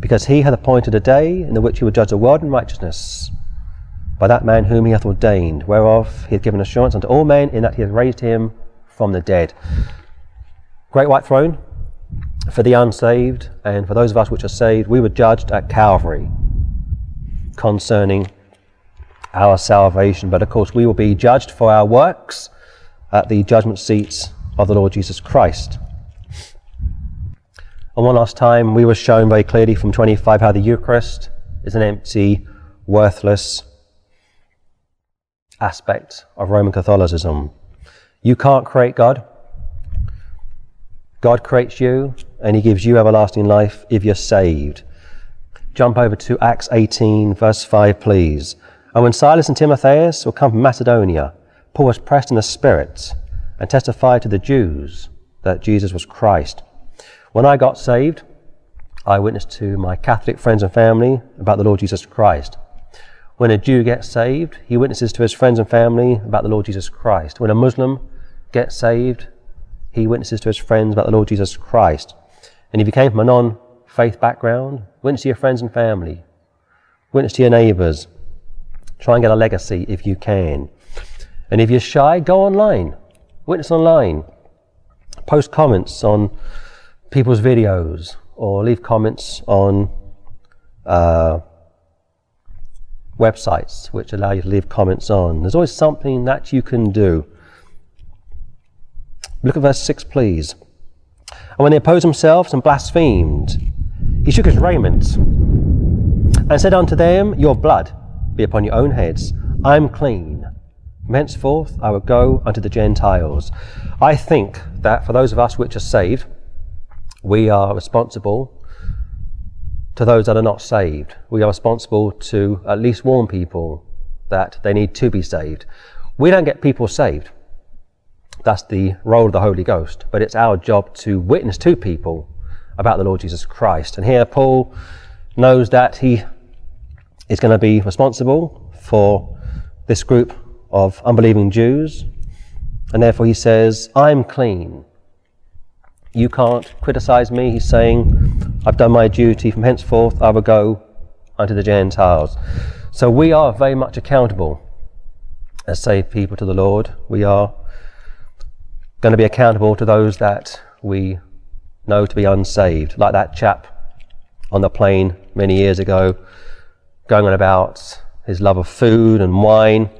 Because He hath appointed a day in the which He will judge the world in righteousness by that man whom he hath ordained, whereof he hath given assurance unto all men, in that he hath raised him from the dead. Great white throne for the unsaved, and for those of us which are saved, we were judged at Calvary concerning our salvation. But of course, we will be judged for our works at the judgment seats of the Lord Jesus Christ. And one last time, we were shown very clearly from 25 how the Eucharist is an empty, worthless aspect of Roman Catholicism. You can't create God. God creates you and he gives you everlasting life if you're saved. Jump over to Acts 18, verse 5, please. And when Silas and Timotheus were come from Macedonia, Paul was pressed in the Spirit and testified to the Jews that Jesus was Christ. When I got saved, I witnessed to my Catholic friends and family about the Lord Jesus Christ. When a Jew gets saved, he witnesses to his friends and family about the Lord Jesus Christ. When a Muslim gets saved, he witnesses to his friends about the Lord Jesus Christ. And if you came from a non faith background, witness to your friends and family, witness to your neighbours. Try and get a legacy if you can. And if you're shy, go online. Witness online. Post comments on people's videos or leave comments on uh, websites which allow you to leave comments on. There's always something that you can do. Look at verse 6, please. And when they opposed themselves and blasphemed, he shook his raiment and said unto them, Your blood be upon your own heads. I am clean. Henceforth I will go unto the Gentiles. I think that for those of us which are saved, we are responsible to those that are not saved. We are responsible to at least warn people that they need to be saved. We don't get people saved. That's the role of the Holy Ghost. But it's our job to witness to people about the Lord Jesus Christ. And here Paul knows that he is going to be responsible for this group of unbelieving Jews. And therefore he says, I'm clean. You can't criticize me. He's saying, I've done my duty. From henceforth, I will go unto the Gentiles. So we are very much accountable as saved people to the Lord. We are going to be accountable to those that we know to be unsaved, like that chap on the plane many years ago, going on about his love of food and wine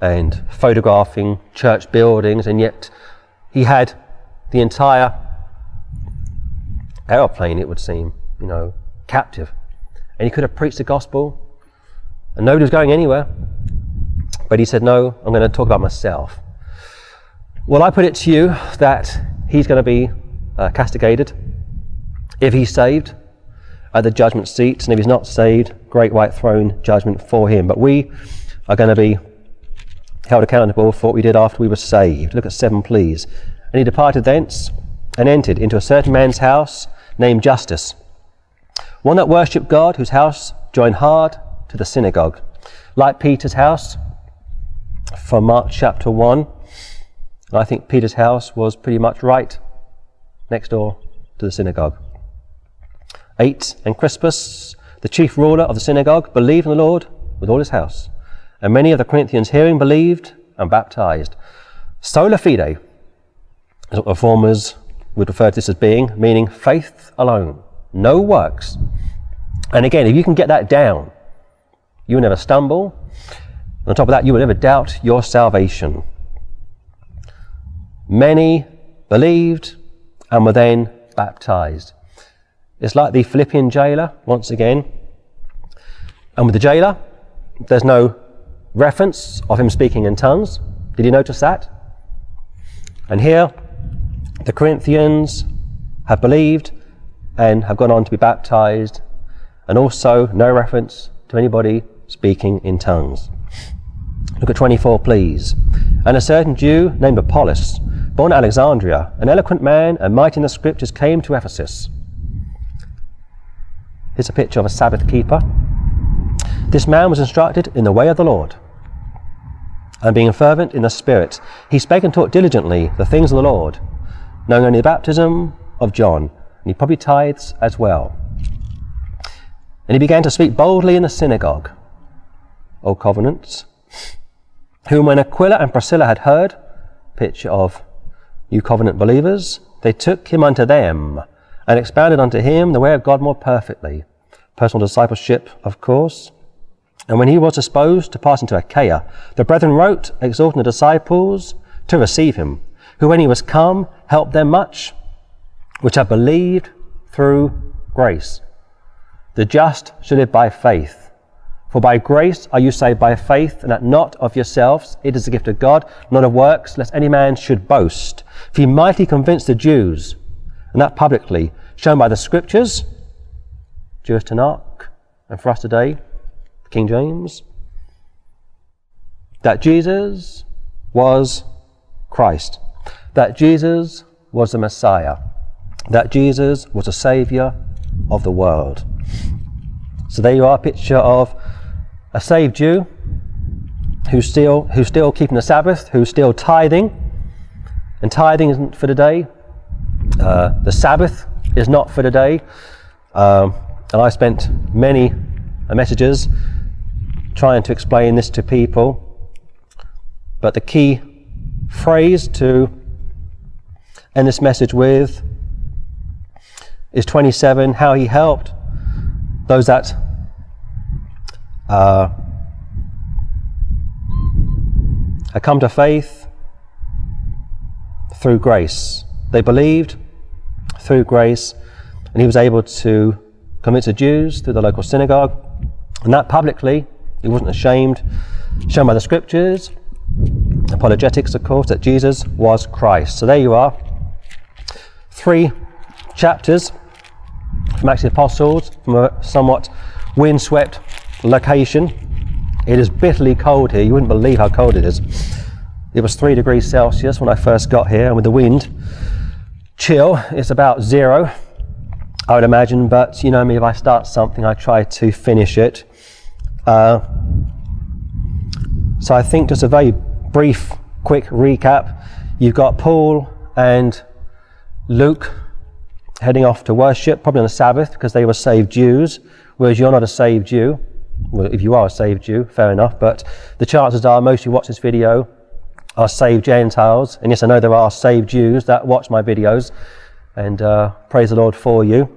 and photographing church buildings, and yet he had the entire aeroplane, it would seem, you know, captive. And he could have preached the gospel, and nobody was going anywhere. But he said, No, I'm going to talk about myself. Well, I put it to you that he's going to be uh, castigated if he's saved at the judgment seat, and if he's not saved, great white throne judgment for him. But we are going to be held accountable for what we did after we were saved. Look at 7, please. And he departed thence and entered into a certain man's house named Justus, one that worshipped God, whose house joined hard to the synagogue. Like Peter's house from Mark chapter 1, I think Peter's house was pretty much right next door to the synagogue. 8. And Crispus, the chief ruler of the synagogue, believed in the Lord with all his house. And many of the Corinthians hearing believed and baptized. Sola fide is what reformers would refer to this as being, meaning faith alone, no works. And again, if you can get that down, you will never stumble. On top of that, you will never doubt your salvation. Many believed and were then baptized. It's like the Philippian jailer, once again. And with the jailer, there's no reference of him speaking in tongues. Did you notice that? And here, the Corinthians have believed and have gone on to be baptized, and also no reference to anybody speaking in tongues. Look at 24, please. And a certain Jew named Apollos, born Alexandria, an eloquent man and mighty in the scriptures, came to Ephesus. Here's a picture of a Sabbath keeper. This man was instructed in the way of the Lord, and being fervent in the Spirit, he spake and taught diligently the things of the Lord, knowing only the baptism of John, and he probably tithes as well. And he began to speak boldly in the synagogue, Old Covenants, whom when Aquila and Priscilla had heard, picture of New Covenant believers, they took him unto them and expounded unto him the way of God more perfectly. Personal discipleship, of course. And when he was disposed to pass into Achaia, the brethren wrote, exhorting the disciples to receive him, who when he was come helped them much, which have believed through grace. The just shall live by faith. For by grace are you saved by faith, and that not of yourselves. It is the gift of God, not of works, lest any man should boast. For he mightily convinced the Jews, and that publicly, shown by the Scriptures, Jewish Tanakh, and for us today, King James, that Jesus was Christ, that Jesus was the Messiah, that Jesus was the Saviour of the world. So there you are, a picture of a saved Jew who's still, who's still keeping the Sabbath, who's still tithing. And tithing isn't for today. Uh, the Sabbath is not for today. Um, and I spent many messages trying to explain this to people. But the key phrase to end this message with is 27 how he helped those that uh, had come to faith through grace. They believed through grace, and he was able to convince the Jews through the local synagogue, and that publicly. He wasn't ashamed, shown by the scriptures, apologetics, of course, that Jesus was Christ. So there you are. Three chapters from Acts of the Apostles, from a somewhat windswept location. It is bitterly cold here. You wouldn't believe how cold it is. It was three degrees Celsius when I first got here, and with the wind chill, it's about zero, I would imagine. But you know me, if I start something, I try to finish it. Uh, so I think just a very brief, quick recap. You've got Paul and Luke heading off to worship, probably on the Sabbath, because they were saved Jews, whereas you're not a saved Jew. Well, if you are a saved Jew, fair enough, but the chances are most you watch this video are saved Gentiles. And yes, I know there are saved Jews that watch my videos, and uh, praise the Lord for you.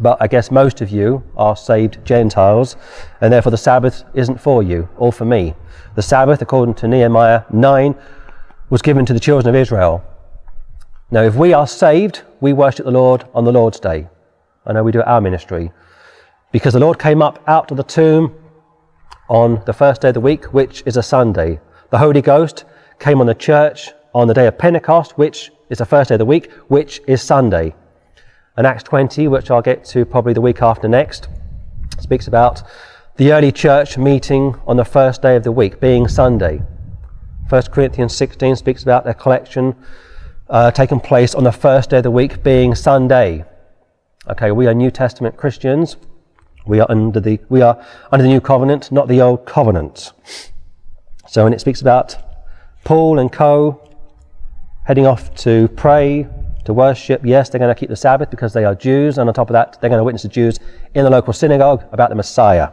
But I guess most of you are saved Gentiles, and therefore the Sabbath isn't for you or for me. The Sabbath, according to Nehemiah 9, was given to the children of Israel. Now, if we are saved, we worship the Lord on the Lord's Day. I know we do our ministry. Because the Lord came up out of the tomb on the first day of the week, which is a Sunday. The Holy Ghost came on the church on the day of Pentecost, which is the first day of the week, which is Sunday. And Acts 20, which I'll get to probably the week after next, speaks about the early church meeting on the first day of the week, being Sunday. 1 Corinthians 16 speaks about their collection uh, taking place on the first day of the week, being Sunday. Okay, we are New Testament Christians. We are under the we are under the new covenant, not the old covenant. So when it speaks about Paul and co heading off to pray, to worship, yes, they're going to keep the Sabbath because they are Jews, and on top of that, they're going to witness the Jews in the local synagogue about the Messiah.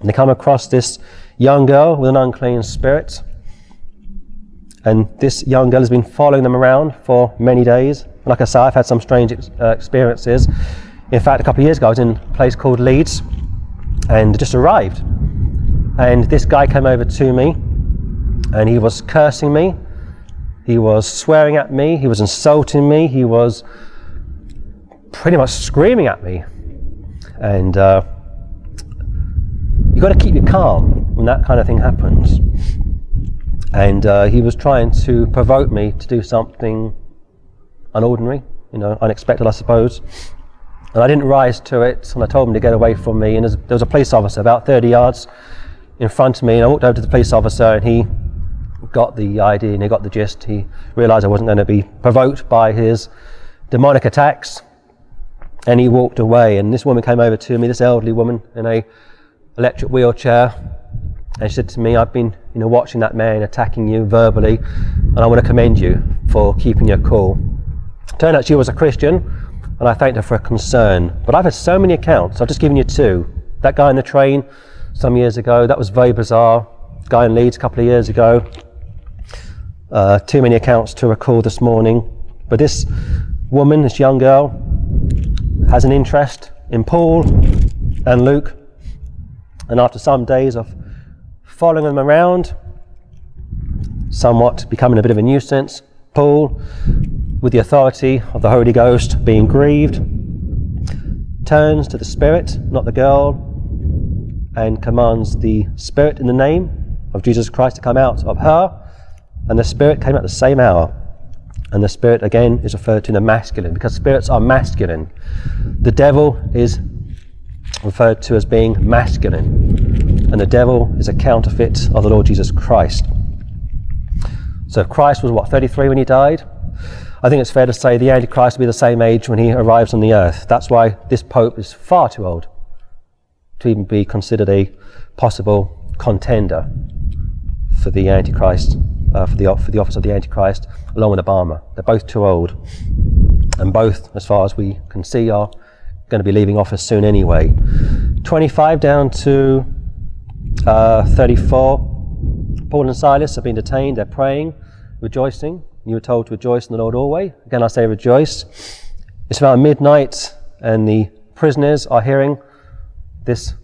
And they come across this young girl with an unclean spirit and this young girl has been following them around for many days. Like I say, I've had some strange ex- uh, experiences. In fact, a couple of years ago, I was in a place called Leeds and just arrived. And this guy came over to me and he was cursing me. He was swearing at me. He was insulting me. He was pretty much screaming at me. And uh, you've got to keep your calm when that kind of thing happens and uh, he was trying to provoke me to do something unordinary, you know, unexpected, I suppose. And I didn't rise to it, and I told him to get away from me. And there was a police officer about 30 yards in front of me, and I walked over to the police officer, and he got the idea and he got the gist. He realised I wasn't going to be provoked by his demonic attacks, and he walked away. And this woman came over to me, this elderly woman in a electric wheelchair, and she said to me, I've been you know, watching that man attacking you verbally, and I want to commend you for keeping your cool. Turned out she was a Christian, and I thanked her for her concern. But I've had so many accounts, I've just given you two. That guy in the train some years ago, that was very bizarre. Guy in Leeds a couple of years ago. Uh, too many accounts to recall this morning. But this woman, this young girl, has an interest in Paul and Luke. And after some days of following them around, somewhat becoming a bit of a nuisance. Paul, with the authority of the Holy Ghost, being grieved, turns to the Spirit, not the girl, and commands the Spirit in the name of Jesus Christ to come out of her. And the Spirit came at the same hour. And the Spirit again is referred to in the masculine because spirits are masculine. The devil is referred to as being masculine, and the devil is a counterfeit of the Lord Jesus Christ. So Christ was what, 33 when he died? I think it's fair to say the Antichrist will be the same age when he arrives on the earth. That's why this Pope is far too old to even be considered a possible contender for the Antichrist, uh, for, the, for the office of the Antichrist, along with Obama. They're both too old. And both, as far as we can see, are going to be leaving office soon anyway. 25 down to uh, 34. Paul and Silas have been detained, they're praying, rejoicing. You were told to rejoice in the Lord always. Again, I say rejoice. It's about midnight, and the prisoners are hearing this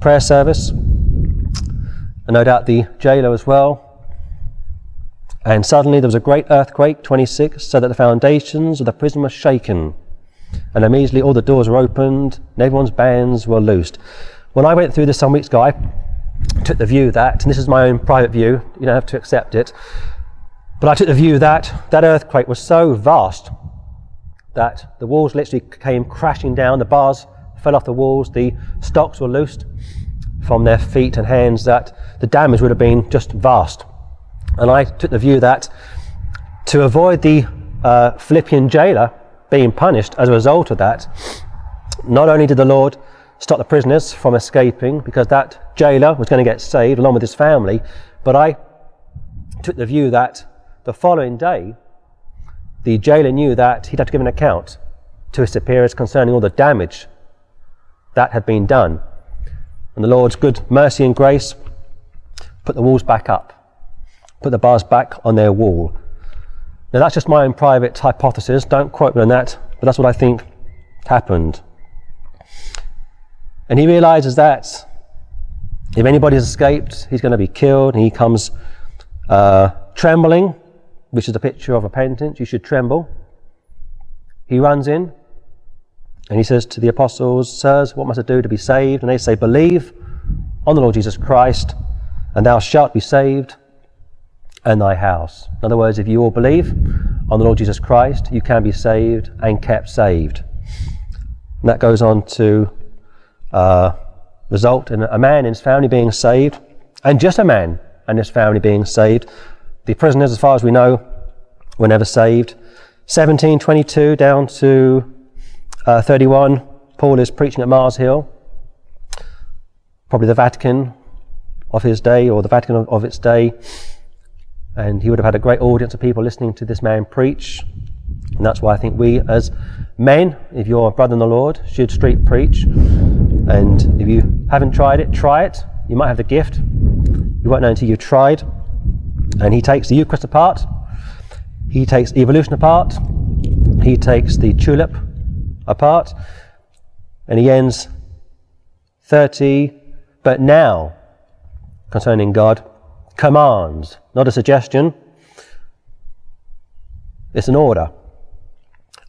prayer service, and no doubt the jailer as well. And suddenly there was a great earthquake, 26, so that the foundations of the prison were shaken. And immediately all the doors were opened, and everyone's bands were loosed. When I went through this some weeks ago, I took the view that, and this is my own private view, you don't have to accept it, but I took the view that that earthquake was so vast that the walls literally came crashing down, the bars fell off the walls, the stocks were loosed from their feet and hands, that the damage would have been just vast. And I took the view that to avoid the uh, Philippian jailer being punished as a result of that, not only did the Lord stop the prisoners from escaping because that jailer was going to get saved along with his family, but I took the view that the following day, the jailer knew that he'd have to give an account to his superiors concerning all the damage that had been done. And the Lord's good mercy and grace put the walls back up put the bars back on their wall. Now, that's just my own private hypothesis. Don't quote me on that, but that's what I think happened. And he realizes that if anybody's escaped, he's going to be killed. And he comes uh, trembling, which is a picture of repentance. You should tremble. He runs in and he says to the apostles, Sirs, what must I do to be saved? And they say, Believe on the Lord Jesus Christ, and thou shalt be saved and thy house. In other words, if you all believe on the Lord Jesus Christ, you can be saved and kept saved. And that goes on to uh, result in a man and his family being saved, and just a man and his family being saved. The prisoners, as far as we know, were never saved. 1722 down to uh, 31, Paul is preaching at Mars Hill, probably the Vatican of his day or the Vatican of, of its day and he would have had a great audience of people listening to this man preach. And that's why I think we, as men, if you're a brother in the Lord, should street preach. And if you haven't tried it, try it. You might have the gift. You won't know until you've tried. And he takes the Eucharist apart. He takes evolution apart. He takes the tulip apart. And he ends 30, but now concerning God commands, not a suggestion. It's an order.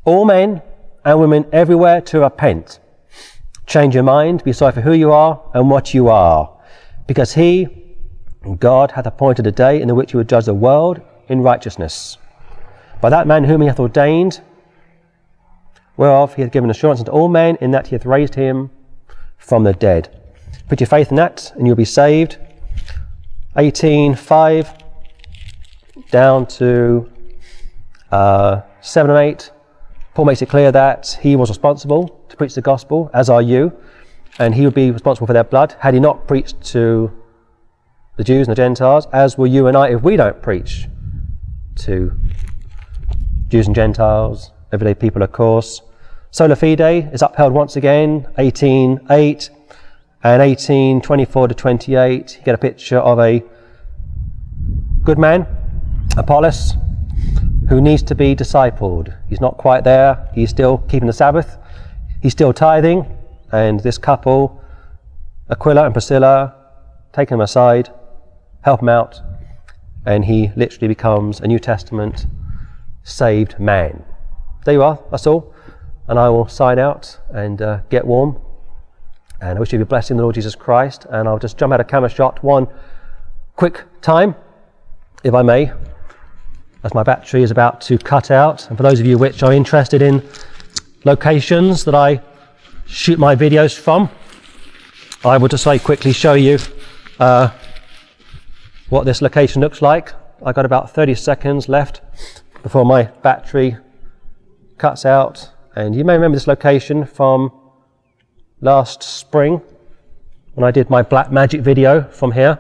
All men and women everywhere to repent. Change your mind, be sorry for who you are and what you are, because He, God, hath appointed a day in the which He will judge the world in righteousness. By that man whom He hath ordained, whereof He hath given assurance unto all men, in that He hath raised Him from the dead. Put your faith in that, and you'll be saved. 18.5 down to uh, 7 and 8, Paul makes it clear that he was responsible to preach the gospel, as are you, and he would be responsible for their blood had he not preached to the Jews and the Gentiles, as will you and I if we don't preach to Jews and Gentiles, everyday people, of course. Sola Fide is upheld once again, 18.8 and 18, 24 to 28, you get a picture of a good man, Apollos, who needs to be discipled. He's not quite there. He's still keeping the Sabbath. He's still tithing. And this couple, Aquila and Priscilla, take him aside, help him out, and he literally becomes a New Testament saved man. There you are. That's all. And I will sign out and uh, get warm. And I wish you a blessing in the Lord Jesus Christ. And I'll just jump out of camera shot one quick time, if I may, as my battery is about to cut out. And for those of you which are interested in locations that I shoot my videos from, I will just very quickly show you uh, what this location looks like. I've got about 30 seconds left before my battery cuts out. And you may remember this location from last spring when I did my Black Magic video from here.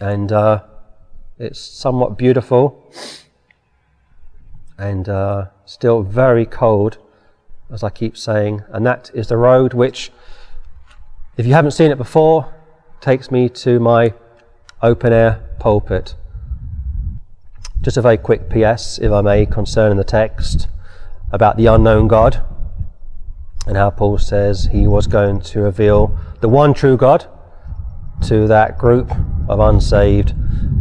And uh, it's somewhat beautiful and uh, still very cold, as I keep saying. And that is the road which, if you haven't seen it before, takes me to my open air pulpit. Just a very quick PS, if I may, concerning the text about the unknown God and how Paul says he was going to reveal the one true God to that group of unsaved,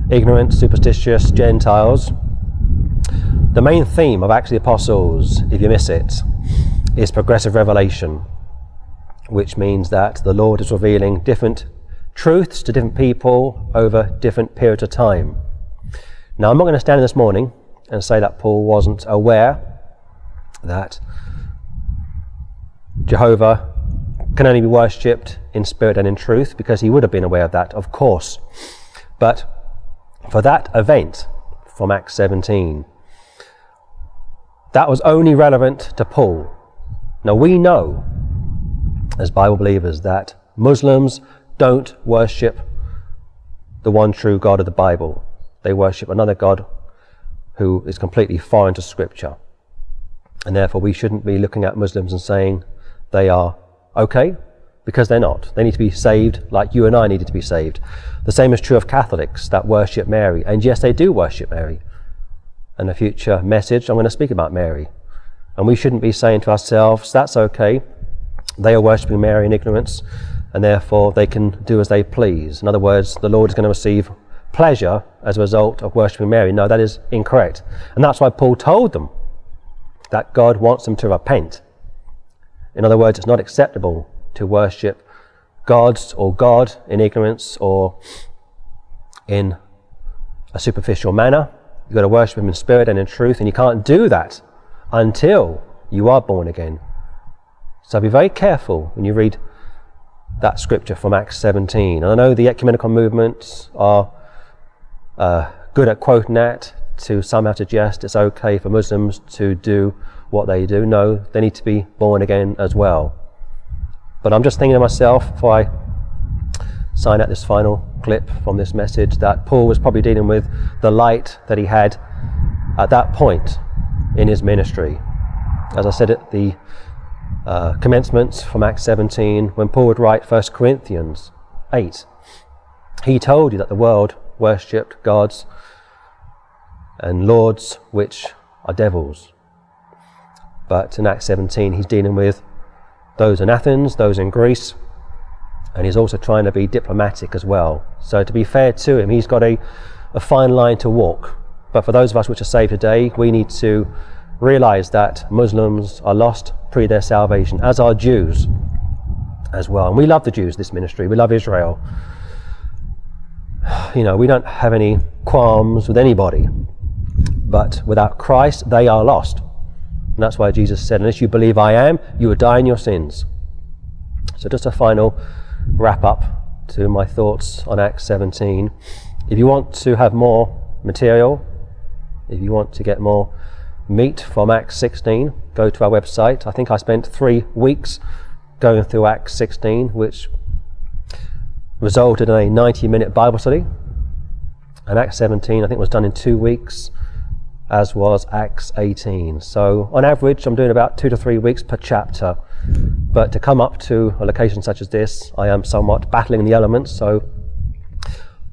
ignorant, superstitious Gentiles. The main theme of Acts of the Apostles, if you miss it, is progressive revelation, which means that the Lord is revealing different truths to different people over different periods of time. Now, I'm not going to stand this morning and say that Paul wasn't aware that Jehovah can only be worshipped in spirit and in truth, because he would have been aware of that, of course. But for that event from Acts 17, that was only relevant to Paul. Now we know, as Bible believers, that Muslims don't worship the one true God of the Bible. They worship another God who is completely foreign to Scripture. And therefore, we shouldn't be looking at Muslims and saying they are okay, because they're not. They need to be saved like you and I needed to be saved. The same is true of Catholics that worship Mary. And yes, they do worship Mary. In a future message, I'm going to speak about Mary. And we shouldn't be saying to ourselves, that's okay. They are worshipping Mary in ignorance, and therefore they can do as they please. In other words, the Lord is going to receive pleasure as a result of worshipping Mary. No, that is incorrect. And that's why Paul told them that God wants them to repent. In other words, it's not acceptable to worship gods or God in ignorance or in a superficial manner. You've got to worship Him in spirit and in truth, and you can't do that until you are born again. So be very careful when you read that scripture from Acts 17. And I know the ecumenical movements are uh, good at quoting that to somehow suggest it's okay for Muslims to do what they do. No, they need to be born again as well. But I'm just thinking to myself, if I sign out this final clip from this message, that Paul was probably dealing with the light that he had at that point in his ministry. As I said at the uh, commencement from Acts 17, when Paul would write 1 Corinthians 8, he told you that the world worshipped gods and lords which are devils. But in Acts 17, he's dealing with those in Athens, those in Greece, and he's also trying to be diplomatic as well. So, to be fair to him, he's got a, a fine line to walk. But for those of us which are saved today, we need to realize that Muslims are lost pre their salvation, as are Jews as well. And we love the Jews, this ministry, we love Israel. You know, we don't have any qualms with anybody, but without Christ, they are lost. And that's why Jesus said, Unless you believe I am, you will die in your sins. So, just a final wrap up to my thoughts on Acts 17. If you want to have more material, if you want to get more meat from Acts 16, go to our website. I think I spent three weeks going through Acts 16, which resulted in a 90 minute Bible study. And Acts 17, I think, was done in two weeks as was Acts 18. So, on average, I'm doing about two to three weeks per chapter. But to come up to a location such as this, I am somewhat battling the elements. So,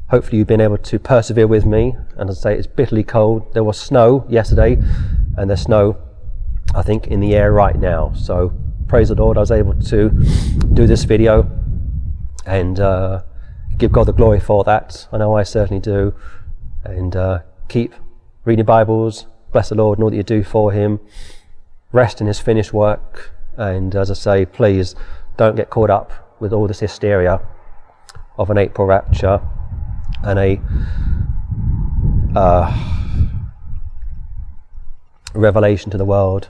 hopefully, you've been able to persevere with me. And as I say, it's bitterly cold. There was snow yesterday, and there's snow, I think, in the air right now. So, praise the Lord, I was able to do this video and uh, give God the glory for that. I know I certainly do. And uh, keep read your Bibles, bless the Lord and all that you do for Him, rest in His finished work, and as I say, please don't get caught up with all this hysteria of an April rapture and a uh, revelation to the world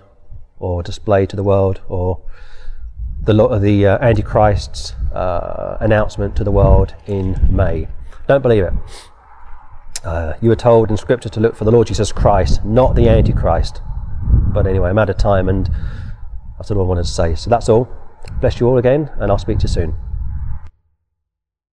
or display to the world or the, the uh, Antichrist's uh, announcement to the world in May. Don't believe it. Uh, you were told in Scripture to look for the Lord Jesus Christ, not the Antichrist. But anyway, I'm out of time, and that's all I wanted to say. So that's all. Bless you all again, and I'll speak to you soon.